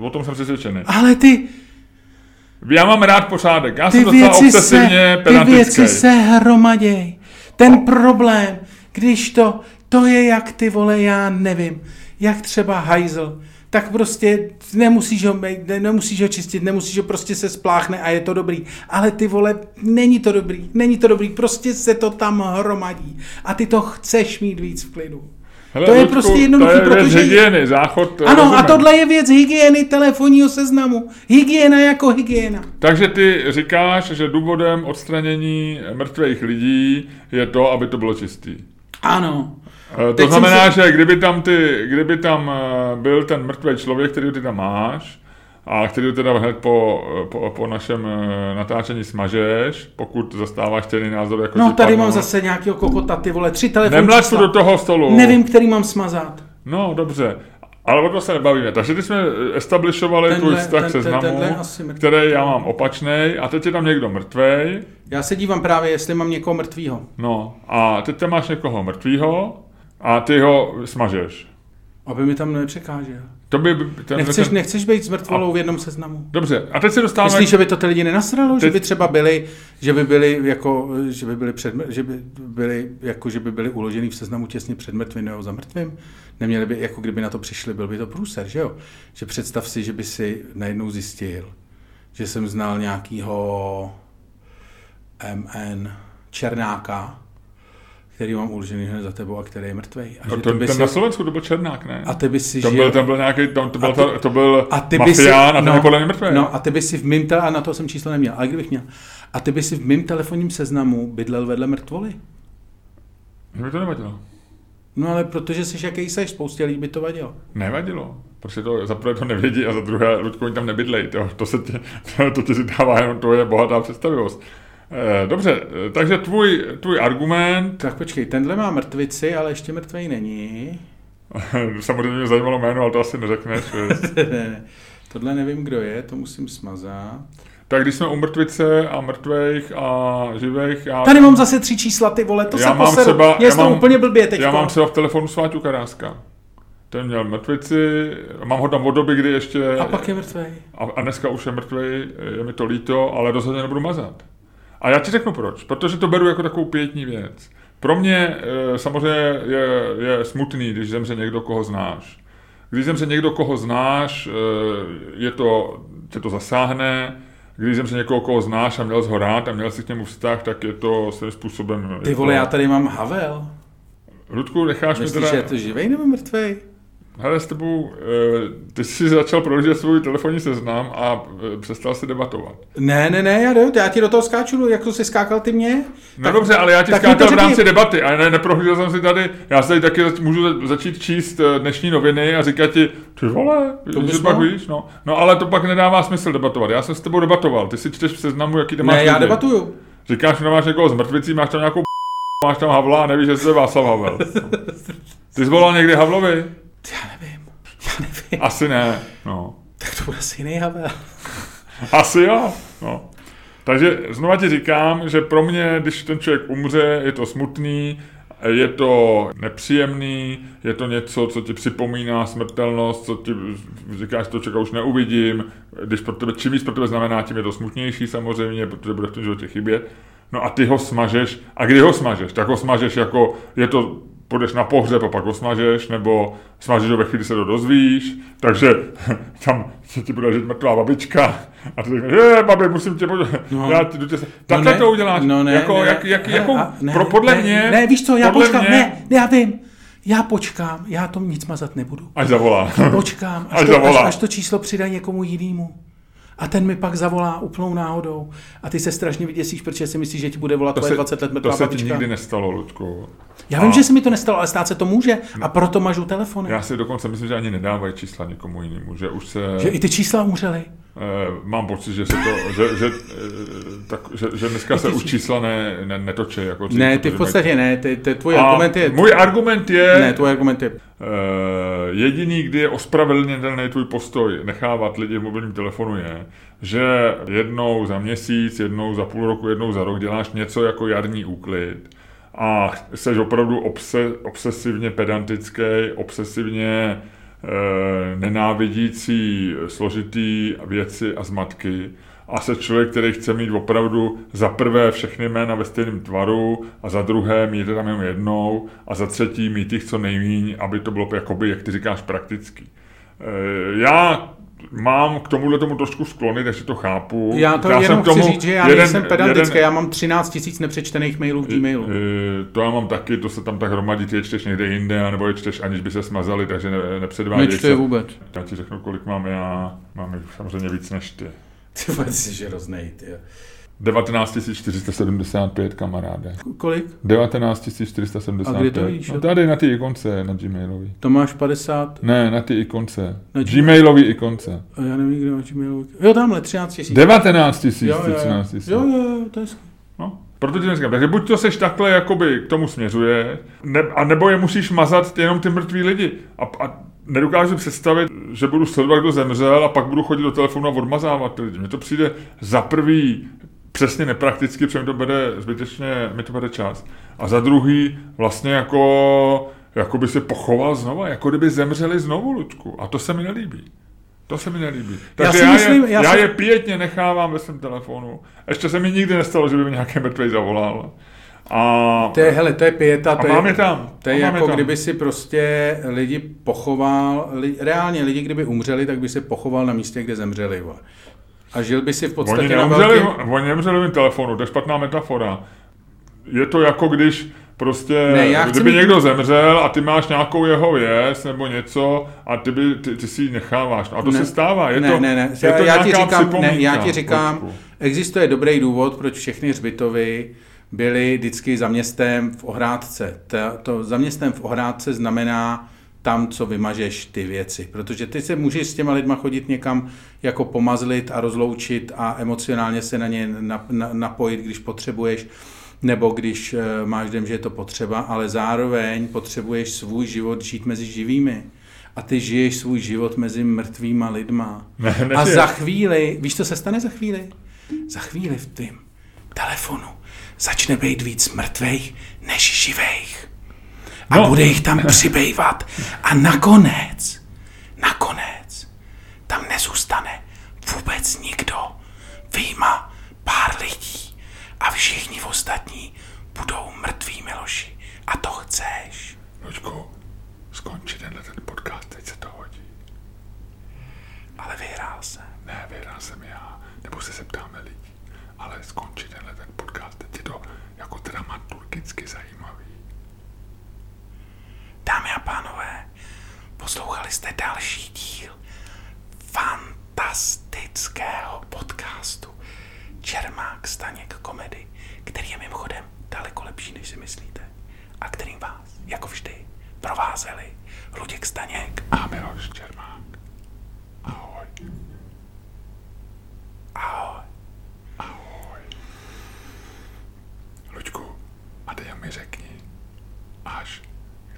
O tom jsem přesvědčený. Ale ty, Já mám rád pořádek, já ty jsem docela věci, se, obsesivně ty věci se hromaděj. Ten problém, když to, to je jak ty vole, já nevím, jak třeba hajzl, tak prostě nemusíš ho, nemusíš ho čistit, nemusíš ho prostě se spláchne a je to dobrý. Ale ty vole, není to dobrý, není to dobrý, prostě se to tam hromadí. A ty to chceš mít víc v klidu. Hele, to je Ludku, prostě jednoduchý, to je věc protože- hygieny, záchod, Ano, rozumím. a tohle je věc hygieny telefonního seznamu. Hygiena jako hygiena. Takže ty říkáš, že důvodem odstranění mrtvých lidí je to, aby to bylo čistý. Ano. Eh, To Teď znamená, si- že kdyby tam, ty, kdyby tam eh, byl ten mrtvý člověk, který ty tam máš, a který teda hned po, po, po našem eh, natáčení smažeš, pokud zastáváš stejný názor jako No tady padnou. mám zase nějakého kokota, ty vole, tři telefonní Nemlač to do toho stolu. Nevím, který mám smazat. No, dobře. Ale o to se nebavíme. Takže ty jsme establishovali Tenhle- tvůj vztah ten- se ten- tenhle seznamu, asi mrtvý. který já mám opačnej a teď je tam někdo mrtvej. Já se dívám právě, jestli mám někoho mrtvýho. No a teď tam máš někoho mrtvýho a ty ho smažeš. Aby mi tam nepřekážel. To by... Ten, Nechceš, ten, nechceš být s mrtvolou v jednom seznamu? Dobře, a teď se dostáváme... Myslíš, že by to ty lidi nenasralo? Že Teď- by třeba byli, že by byli jako, že by byli před, že by byli, jako, že by byli uložený v seznamu těsně před mrtvým nebo za mrtvým? Neměli by, jako kdyby na to přišli, byl by to průser, že jo? Že představ si, že by si najednou zjistil, že jsem znal nějakýho MN Černáka, který mám uložený hned za tebou a který je mrtvej. A, No, že to, ten si, na Slovensku to byl Černák, ne? a ty by si žil... byl, ten byl nějaký, to, to byl, A ty- to, to byl a ty by si, mafián a ten je podle mě mrtvý. no, a ty by si v mým tele, a na to jsem číslo neměl, ale kdybych měl, a ty by si v mým telefonním seznamu bydlel vedle mrtvoly. Mi to nevadilo. No ale protože jsi jaký seš, spoustě lidí by to vadilo. Nevadilo. Prostě to za prvé to nevědí a za druhé, Ludku, oni tam nebydlej. To, to, se tě, <laughs> to, to ti si dává jenom tvoje bohatá představivost. Eh, dobře, eh, takže tvůj, tvůj argument, Tak počkej, tenhle má mrtvici, ale ještě mrtvej není. <laughs> samozřejmě mě zajímalo jméno, ale to asi neřekneš. <laughs> ne, ne, tohle nevím, kdo je, to musím smazat. tak když jsme u mrtvice a mrtvejch a živých, já, Tady mám zase tři čísla, ty vole, to Já se mám poseru. třeba- já mám- úplně blbě teď. já mám třeba v telefonu Sváťu Karáska. Ten měl mrtvici, mám ho tam od doby, kdy ještě... A pak je mrtvej. A, a dneska už je mrtvý, je mi to líto, ale rozhodně nebudu mazat. A já ti řeknu proč. Protože to beru jako takovou pětní věc. Pro mě e, samozřejmě je, je smutný, když zemře někdo, koho znáš. Když zemře někdo, koho znáš, e, je to, tě to zasáhne. Když zemře někoho, koho znáš a měl ho rád a měl jsi k němu vztah, tak je to svým způsobem... Ty je vole, to... já tady mám Havel. Ludku, necháš mi Myslíš, teda... že je to živej nebo mrtvej? Hele, s tebou, e, ty jsi začal prohlížet svůj telefonní seznam a e, přestal si debatovat. Ne, ne, ne, já, jdu, já ti do toho skáču, jak to jsi skákal ty mě? No Tak- dobře, ale já ti skákal v rámci debaty a ne, neprohlížel jsem si tady, já se tady taky můžu za- začít číst eh, dnešní noviny a říkat ti, ty vole, To že pak víš, no. no. ale to pak nedává smysl debatovat, já jsem s tebou debatoval, ty si čteš v seznamu, jaký tam máš Ne, já lidi. debatuju. Říkáš, že máš někoho z mrtvicí, máš tam nějakou <laughs> máš tam Havla a nevíš, že to je Václav Havel. <laughs> Ty jsi volal někdy Havlovi? Já nevím, já nevím. Asi ne, no. Tak to bude asi jiný Havel. Asi jo. No. Takže znova ti říkám, že pro mě, když ten člověk umře, je to smutný, je to nepříjemný, je to něco, co ti připomíná smrtelnost, co ti říkáš, to člověka už neuvidím, když pro tebe, čím víc pro tebe znamená, tím je to smutnější samozřejmě, protože bude v tom životě chybět. No a ty ho smažeš, a kdy ho smažeš? Tak ho smažeš jako, je to, půjdeš na pohřeb a pak ho smažeš, nebo smažeš ho ve chvíli, se to dozvíš, takže <laughs> tam se ti bude žít mrtvá babička a ty řekneš, je, babi, musím tě podívat. No. Já ti, tě, takhle ne, to uděláš. No ne, jako, ne, jak, jak, hele, jako, a- ne, pro, podle ne, mě, Ne, víš co, já počkám, mě, ne, ne, já vím. Já počkám, já to nic mazat nebudu. Až zavolá. Počkám, Až až, to, zavolá. až, až to číslo přidají někomu jinému. A ten mi pak zavolá úplnou náhodou. A ty se strašně vyděsíš, protože si myslíš, že ti bude volat To tvoje se, 20 let to mrtvá se ti nikdy nestalo, Ludku. Já vím, A- že se mi to nestalo, ale stát se to může. A proto mažu telefony. Já si dokonce myslím, že ani nedávají čísla někomu jinému, že už se... Že i ty čísla umřely. Eh, mám pocit, že se to, že, že, eh, tak, že, že dneska se už čísla ne, ne, netočí. Jako dřív, Ne, ty v podstatě ne, ty, ty, tvůj mají- argument je... A můj argument je, Ne, tvůj argument je... eh, jediný, kdy je ospravedlnitelný tvůj postoj nechávat lidi v mobilním telefonu je, že jednou za měsíc, jednou za půl roku, jednou za rok děláš něco jako jarní úklid a jsi opravdu obse, obsesivně pedantický, obsesivně nenávidící složitý věci a zmatky a se člověk, který chce mít opravdu za prvé všechny jména ve stejném tvaru a za druhé mít tam jenom jednou a za třetí mít jich co nejméně, aby to bylo jakoby, jak ty říkáš, praktický. Eh, Já mám k tomuhle tomu trošku sklony, takže to chápu. Já to jsem jenom k tomu chci říct, že já jeden- nejsem pedantický, jeden- já mám 13 tisíc nepřečtených mailů v Gmailu. Eh, To já mám taky, to se tam tak hromadí, ty je čteš někde jinde, nebo je čteš aniž by se smazali, takže ne, nepředváděj Nečtu je se. vůbec. Já ti řeknu, kolik mám já, mám jich samozřejmě víc než ty. <laughs> Ty vole, jsi žeroznej, ty. 19 475, kamaráde. Kolik? 19 475. A kde to víš, No tady na ty ikonce, na Gmailový. To máš 50, Ne, na ty ikonce. Na Gmailový ikonce. a já nevím, kde máš Gmailu. Jo, tamhle, 13 tisíc. 19 000, Jo, jo, jo. 13 000. Jo, jo, jo, to je. No, proto ti říkám, takže buď to seš takhle, jakoby k tomu směřuje, ne, a nebo je musíš mazat jenom ty mrtví lidi. A, a nedokážu představit, že budu sledovat, kdo zemřel a pak budu chodit do telefonu a odmazávat ty lidi. Mně to přijde za prvý přesně neprakticky, protože mi to bere zbytečně, mi to bere čas. A za druhý vlastně jako, jako by se pochoval znova, jako kdyby zemřeli znovu, Lučku. A to se mi nelíbí. To se mi nelíbí. Takže já, já, myslím, je, já, já si... je pětně nechávám ve svém telefonu. Ještě se mi nikdy nestalo, že by mi nějaký mrtvý zavolal. A, to je, hele, to je pěta. To je, je tam. To je jako tam. kdyby si prostě lidi pochoval, li, reálně lidi, kdyby umřeli, tak by se pochoval na místě, kde zemřeli. A žil by si v podstatě oni neumřeli, na velkým... Oni nemřeli v telefonu, to je špatná metafora. Je to jako když prostě, ne, já kdyby mít... někdo zemřel a ty máš nějakou jeho věc nebo něco a ty, by, ty, ty si ji necháváš. A to ne, se stává. Je ne, to, ne, ne. Je to já, ti říkám, ne, já ti říkám, počku. existuje dobrý důvod, proč všechny hřbitovy byly vždycky za městem v Ohrádce. To, to za městem v Ohrádce znamená tam, co vymažeš ty věci. Protože ty se můžeš s těma lidma chodit někam jako pomazlit a rozloučit a emocionálně se na ně napojit, když potřebuješ nebo když eh, máš den, že je to potřeba, ale zároveň potřebuješ svůj život žít mezi živými. A ty žiješ svůj život mezi mrtvýma lidma. Ne, a za chvíli, víš, co se stane za chvíli? Za chvíli v tým telefonu začne být víc mrtvých než živých. A no. bude jich tam přibývat. A nakonec, nakonec, tam nezůstane vůbec nikdo. Výjima pár lidí. A všichni ostatní budou mrtví Miloši. A to chceš. Luďku, skončí tenhle ten podcast, teď se to hodí. Ale vyhrál jsem. Ne, vyhrál jsem já. Nebo se zeptáme lidí. Ale skončí tenhle ten podcast, teď je to jako dramaturgicky zajímavý. Dámy a pánové, poslouchali jste další díl fantastického podcastu Čermák Staněk komedy, který je mimochodem daleko lepší, než si myslíte. A kterým vás, jako vždy, provázeli Luděk Staněk a Miloš Čermák. Ahoj. Ahoj. Ahoj. Luďku, a teď mi řekni, až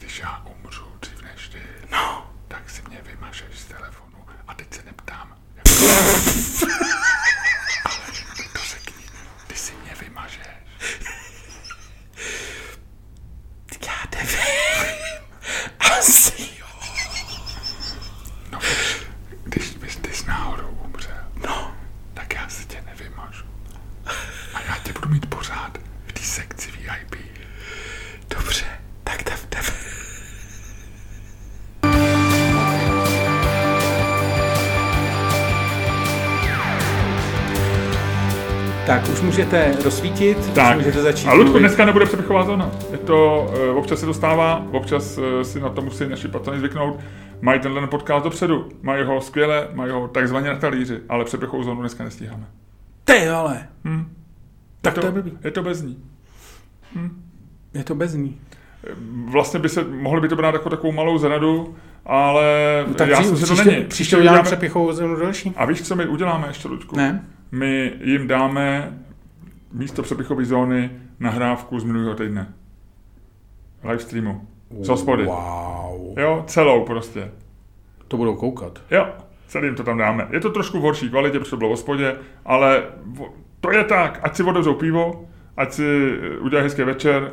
když já umřu dřív než ty, no. tak si mě vymažeš z telefonu. A teď se neptám. Jak... Ale to řekni, ty si mě vymažeš. Já nevím. Asi jo. No když bys ty s náhodou umřel, no. tak já si tě nevymažu. A já tě budu mít pořád v té sekci VIP. Dobře, Tak už můžete rozsvítit, Tak, už můžete začít a Ludku, dneska nebude přepichová zóna. Je to, uh, občas se dostává, občas uh, si na to musí naši patroni zvyknout. Mají tenhle podcast dopředu, mají ho skvěle, mají ho takzvaně na talíři, ale přepichovou zónu dneska nestíháme. Ty ale, Hm. tak je to je blbý. Je to bez ní. Je to bez ní. Vlastně by se, mohli by to brát jako takovou malou zradu, ale No, tak já si to příště, není. příště uděláme přepichovou zónu další. A víš, co my uděláme ještě, Ludku? Ne? My jim dáme místo přepichové zóny nahrávku z minulého týdne. Live streamu. Z hospody. Wow. Jo, celou prostě. To budou koukat. Jo, celý jim to tam dáme. Je to trošku v horší kvalitě, protože to bylo v hospodě, ale to je tak. Ať si otevřou pivo, ať si eh, udělají hezký večer,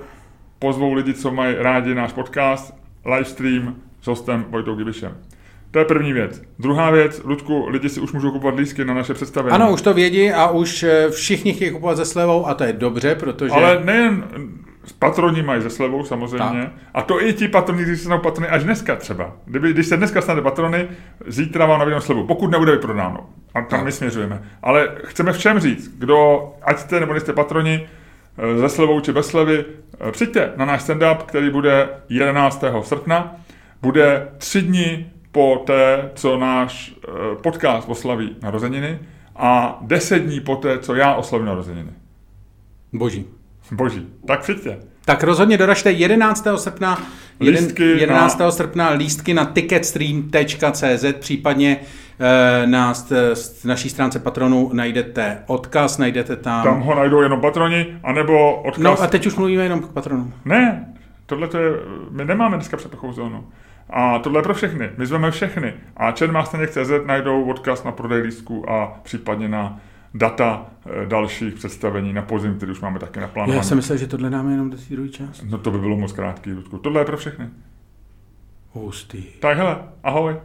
pozvou lidi, co mají rádi náš podcast, live stream s hostem Vojtou Gibišem. To je první věc. Druhá věc, Ludku, lidi si už můžou kupovat lístky na naše představení. Ano, už to vědí a už eh, všichni chtějí kupovat se slevou a to je dobře, protože... Ale nejen patroni mají ze slevou samozřejmě. Tak. A to i ti patroni, kteří se stanou patrony až dneska třeba. Kdyby, když se dneska stane patrony, zítra vám nabídnou slevu, pokud nebude vyprodáno. A tam Tak. my směřujeme. Ale chceme všem říct, kdo, ať jste nebo nejste patroni, eh, ze slevou či bez slevy, eh, přijďte na náš stand-up, který bude 11. srpna. Bude tři dny po té, co náš eh, podcast oslaví narozeniny a deset dní po té, co já oslavím narozeniny. Boží. Boží. Tak přijďte. Tak rozhodně doražte 11. srpna, jeden- Lístky 11. na- srpna lístky na ticketstream.cz, případně eh, na naší stránce patronu najdete odkaz, najdete tam... Tam ho najdou jenom patroni, anebo odkaz. No a teď už mluvíme jenom k patronům. Ne, tohle to je, my nemáme dneska přepichovou zónu. A tohle je pro všechny. My zveme všechny. A čermástaněk.cz najdou odkaz na prodej lístku a případně na data eh, dalších představení na podzim, který už máme taky naplánované. Já jsem myslel, že tohle dáme jenom do té druhé části. No to by bylo moc krátký, Ludku. Tohle je pro všechny. Hustý. Tak hele, ahoj.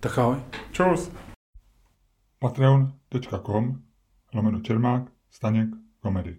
Tak ahoj. Čus. Patreon.com lomeno Čermák, Staněk, komedy.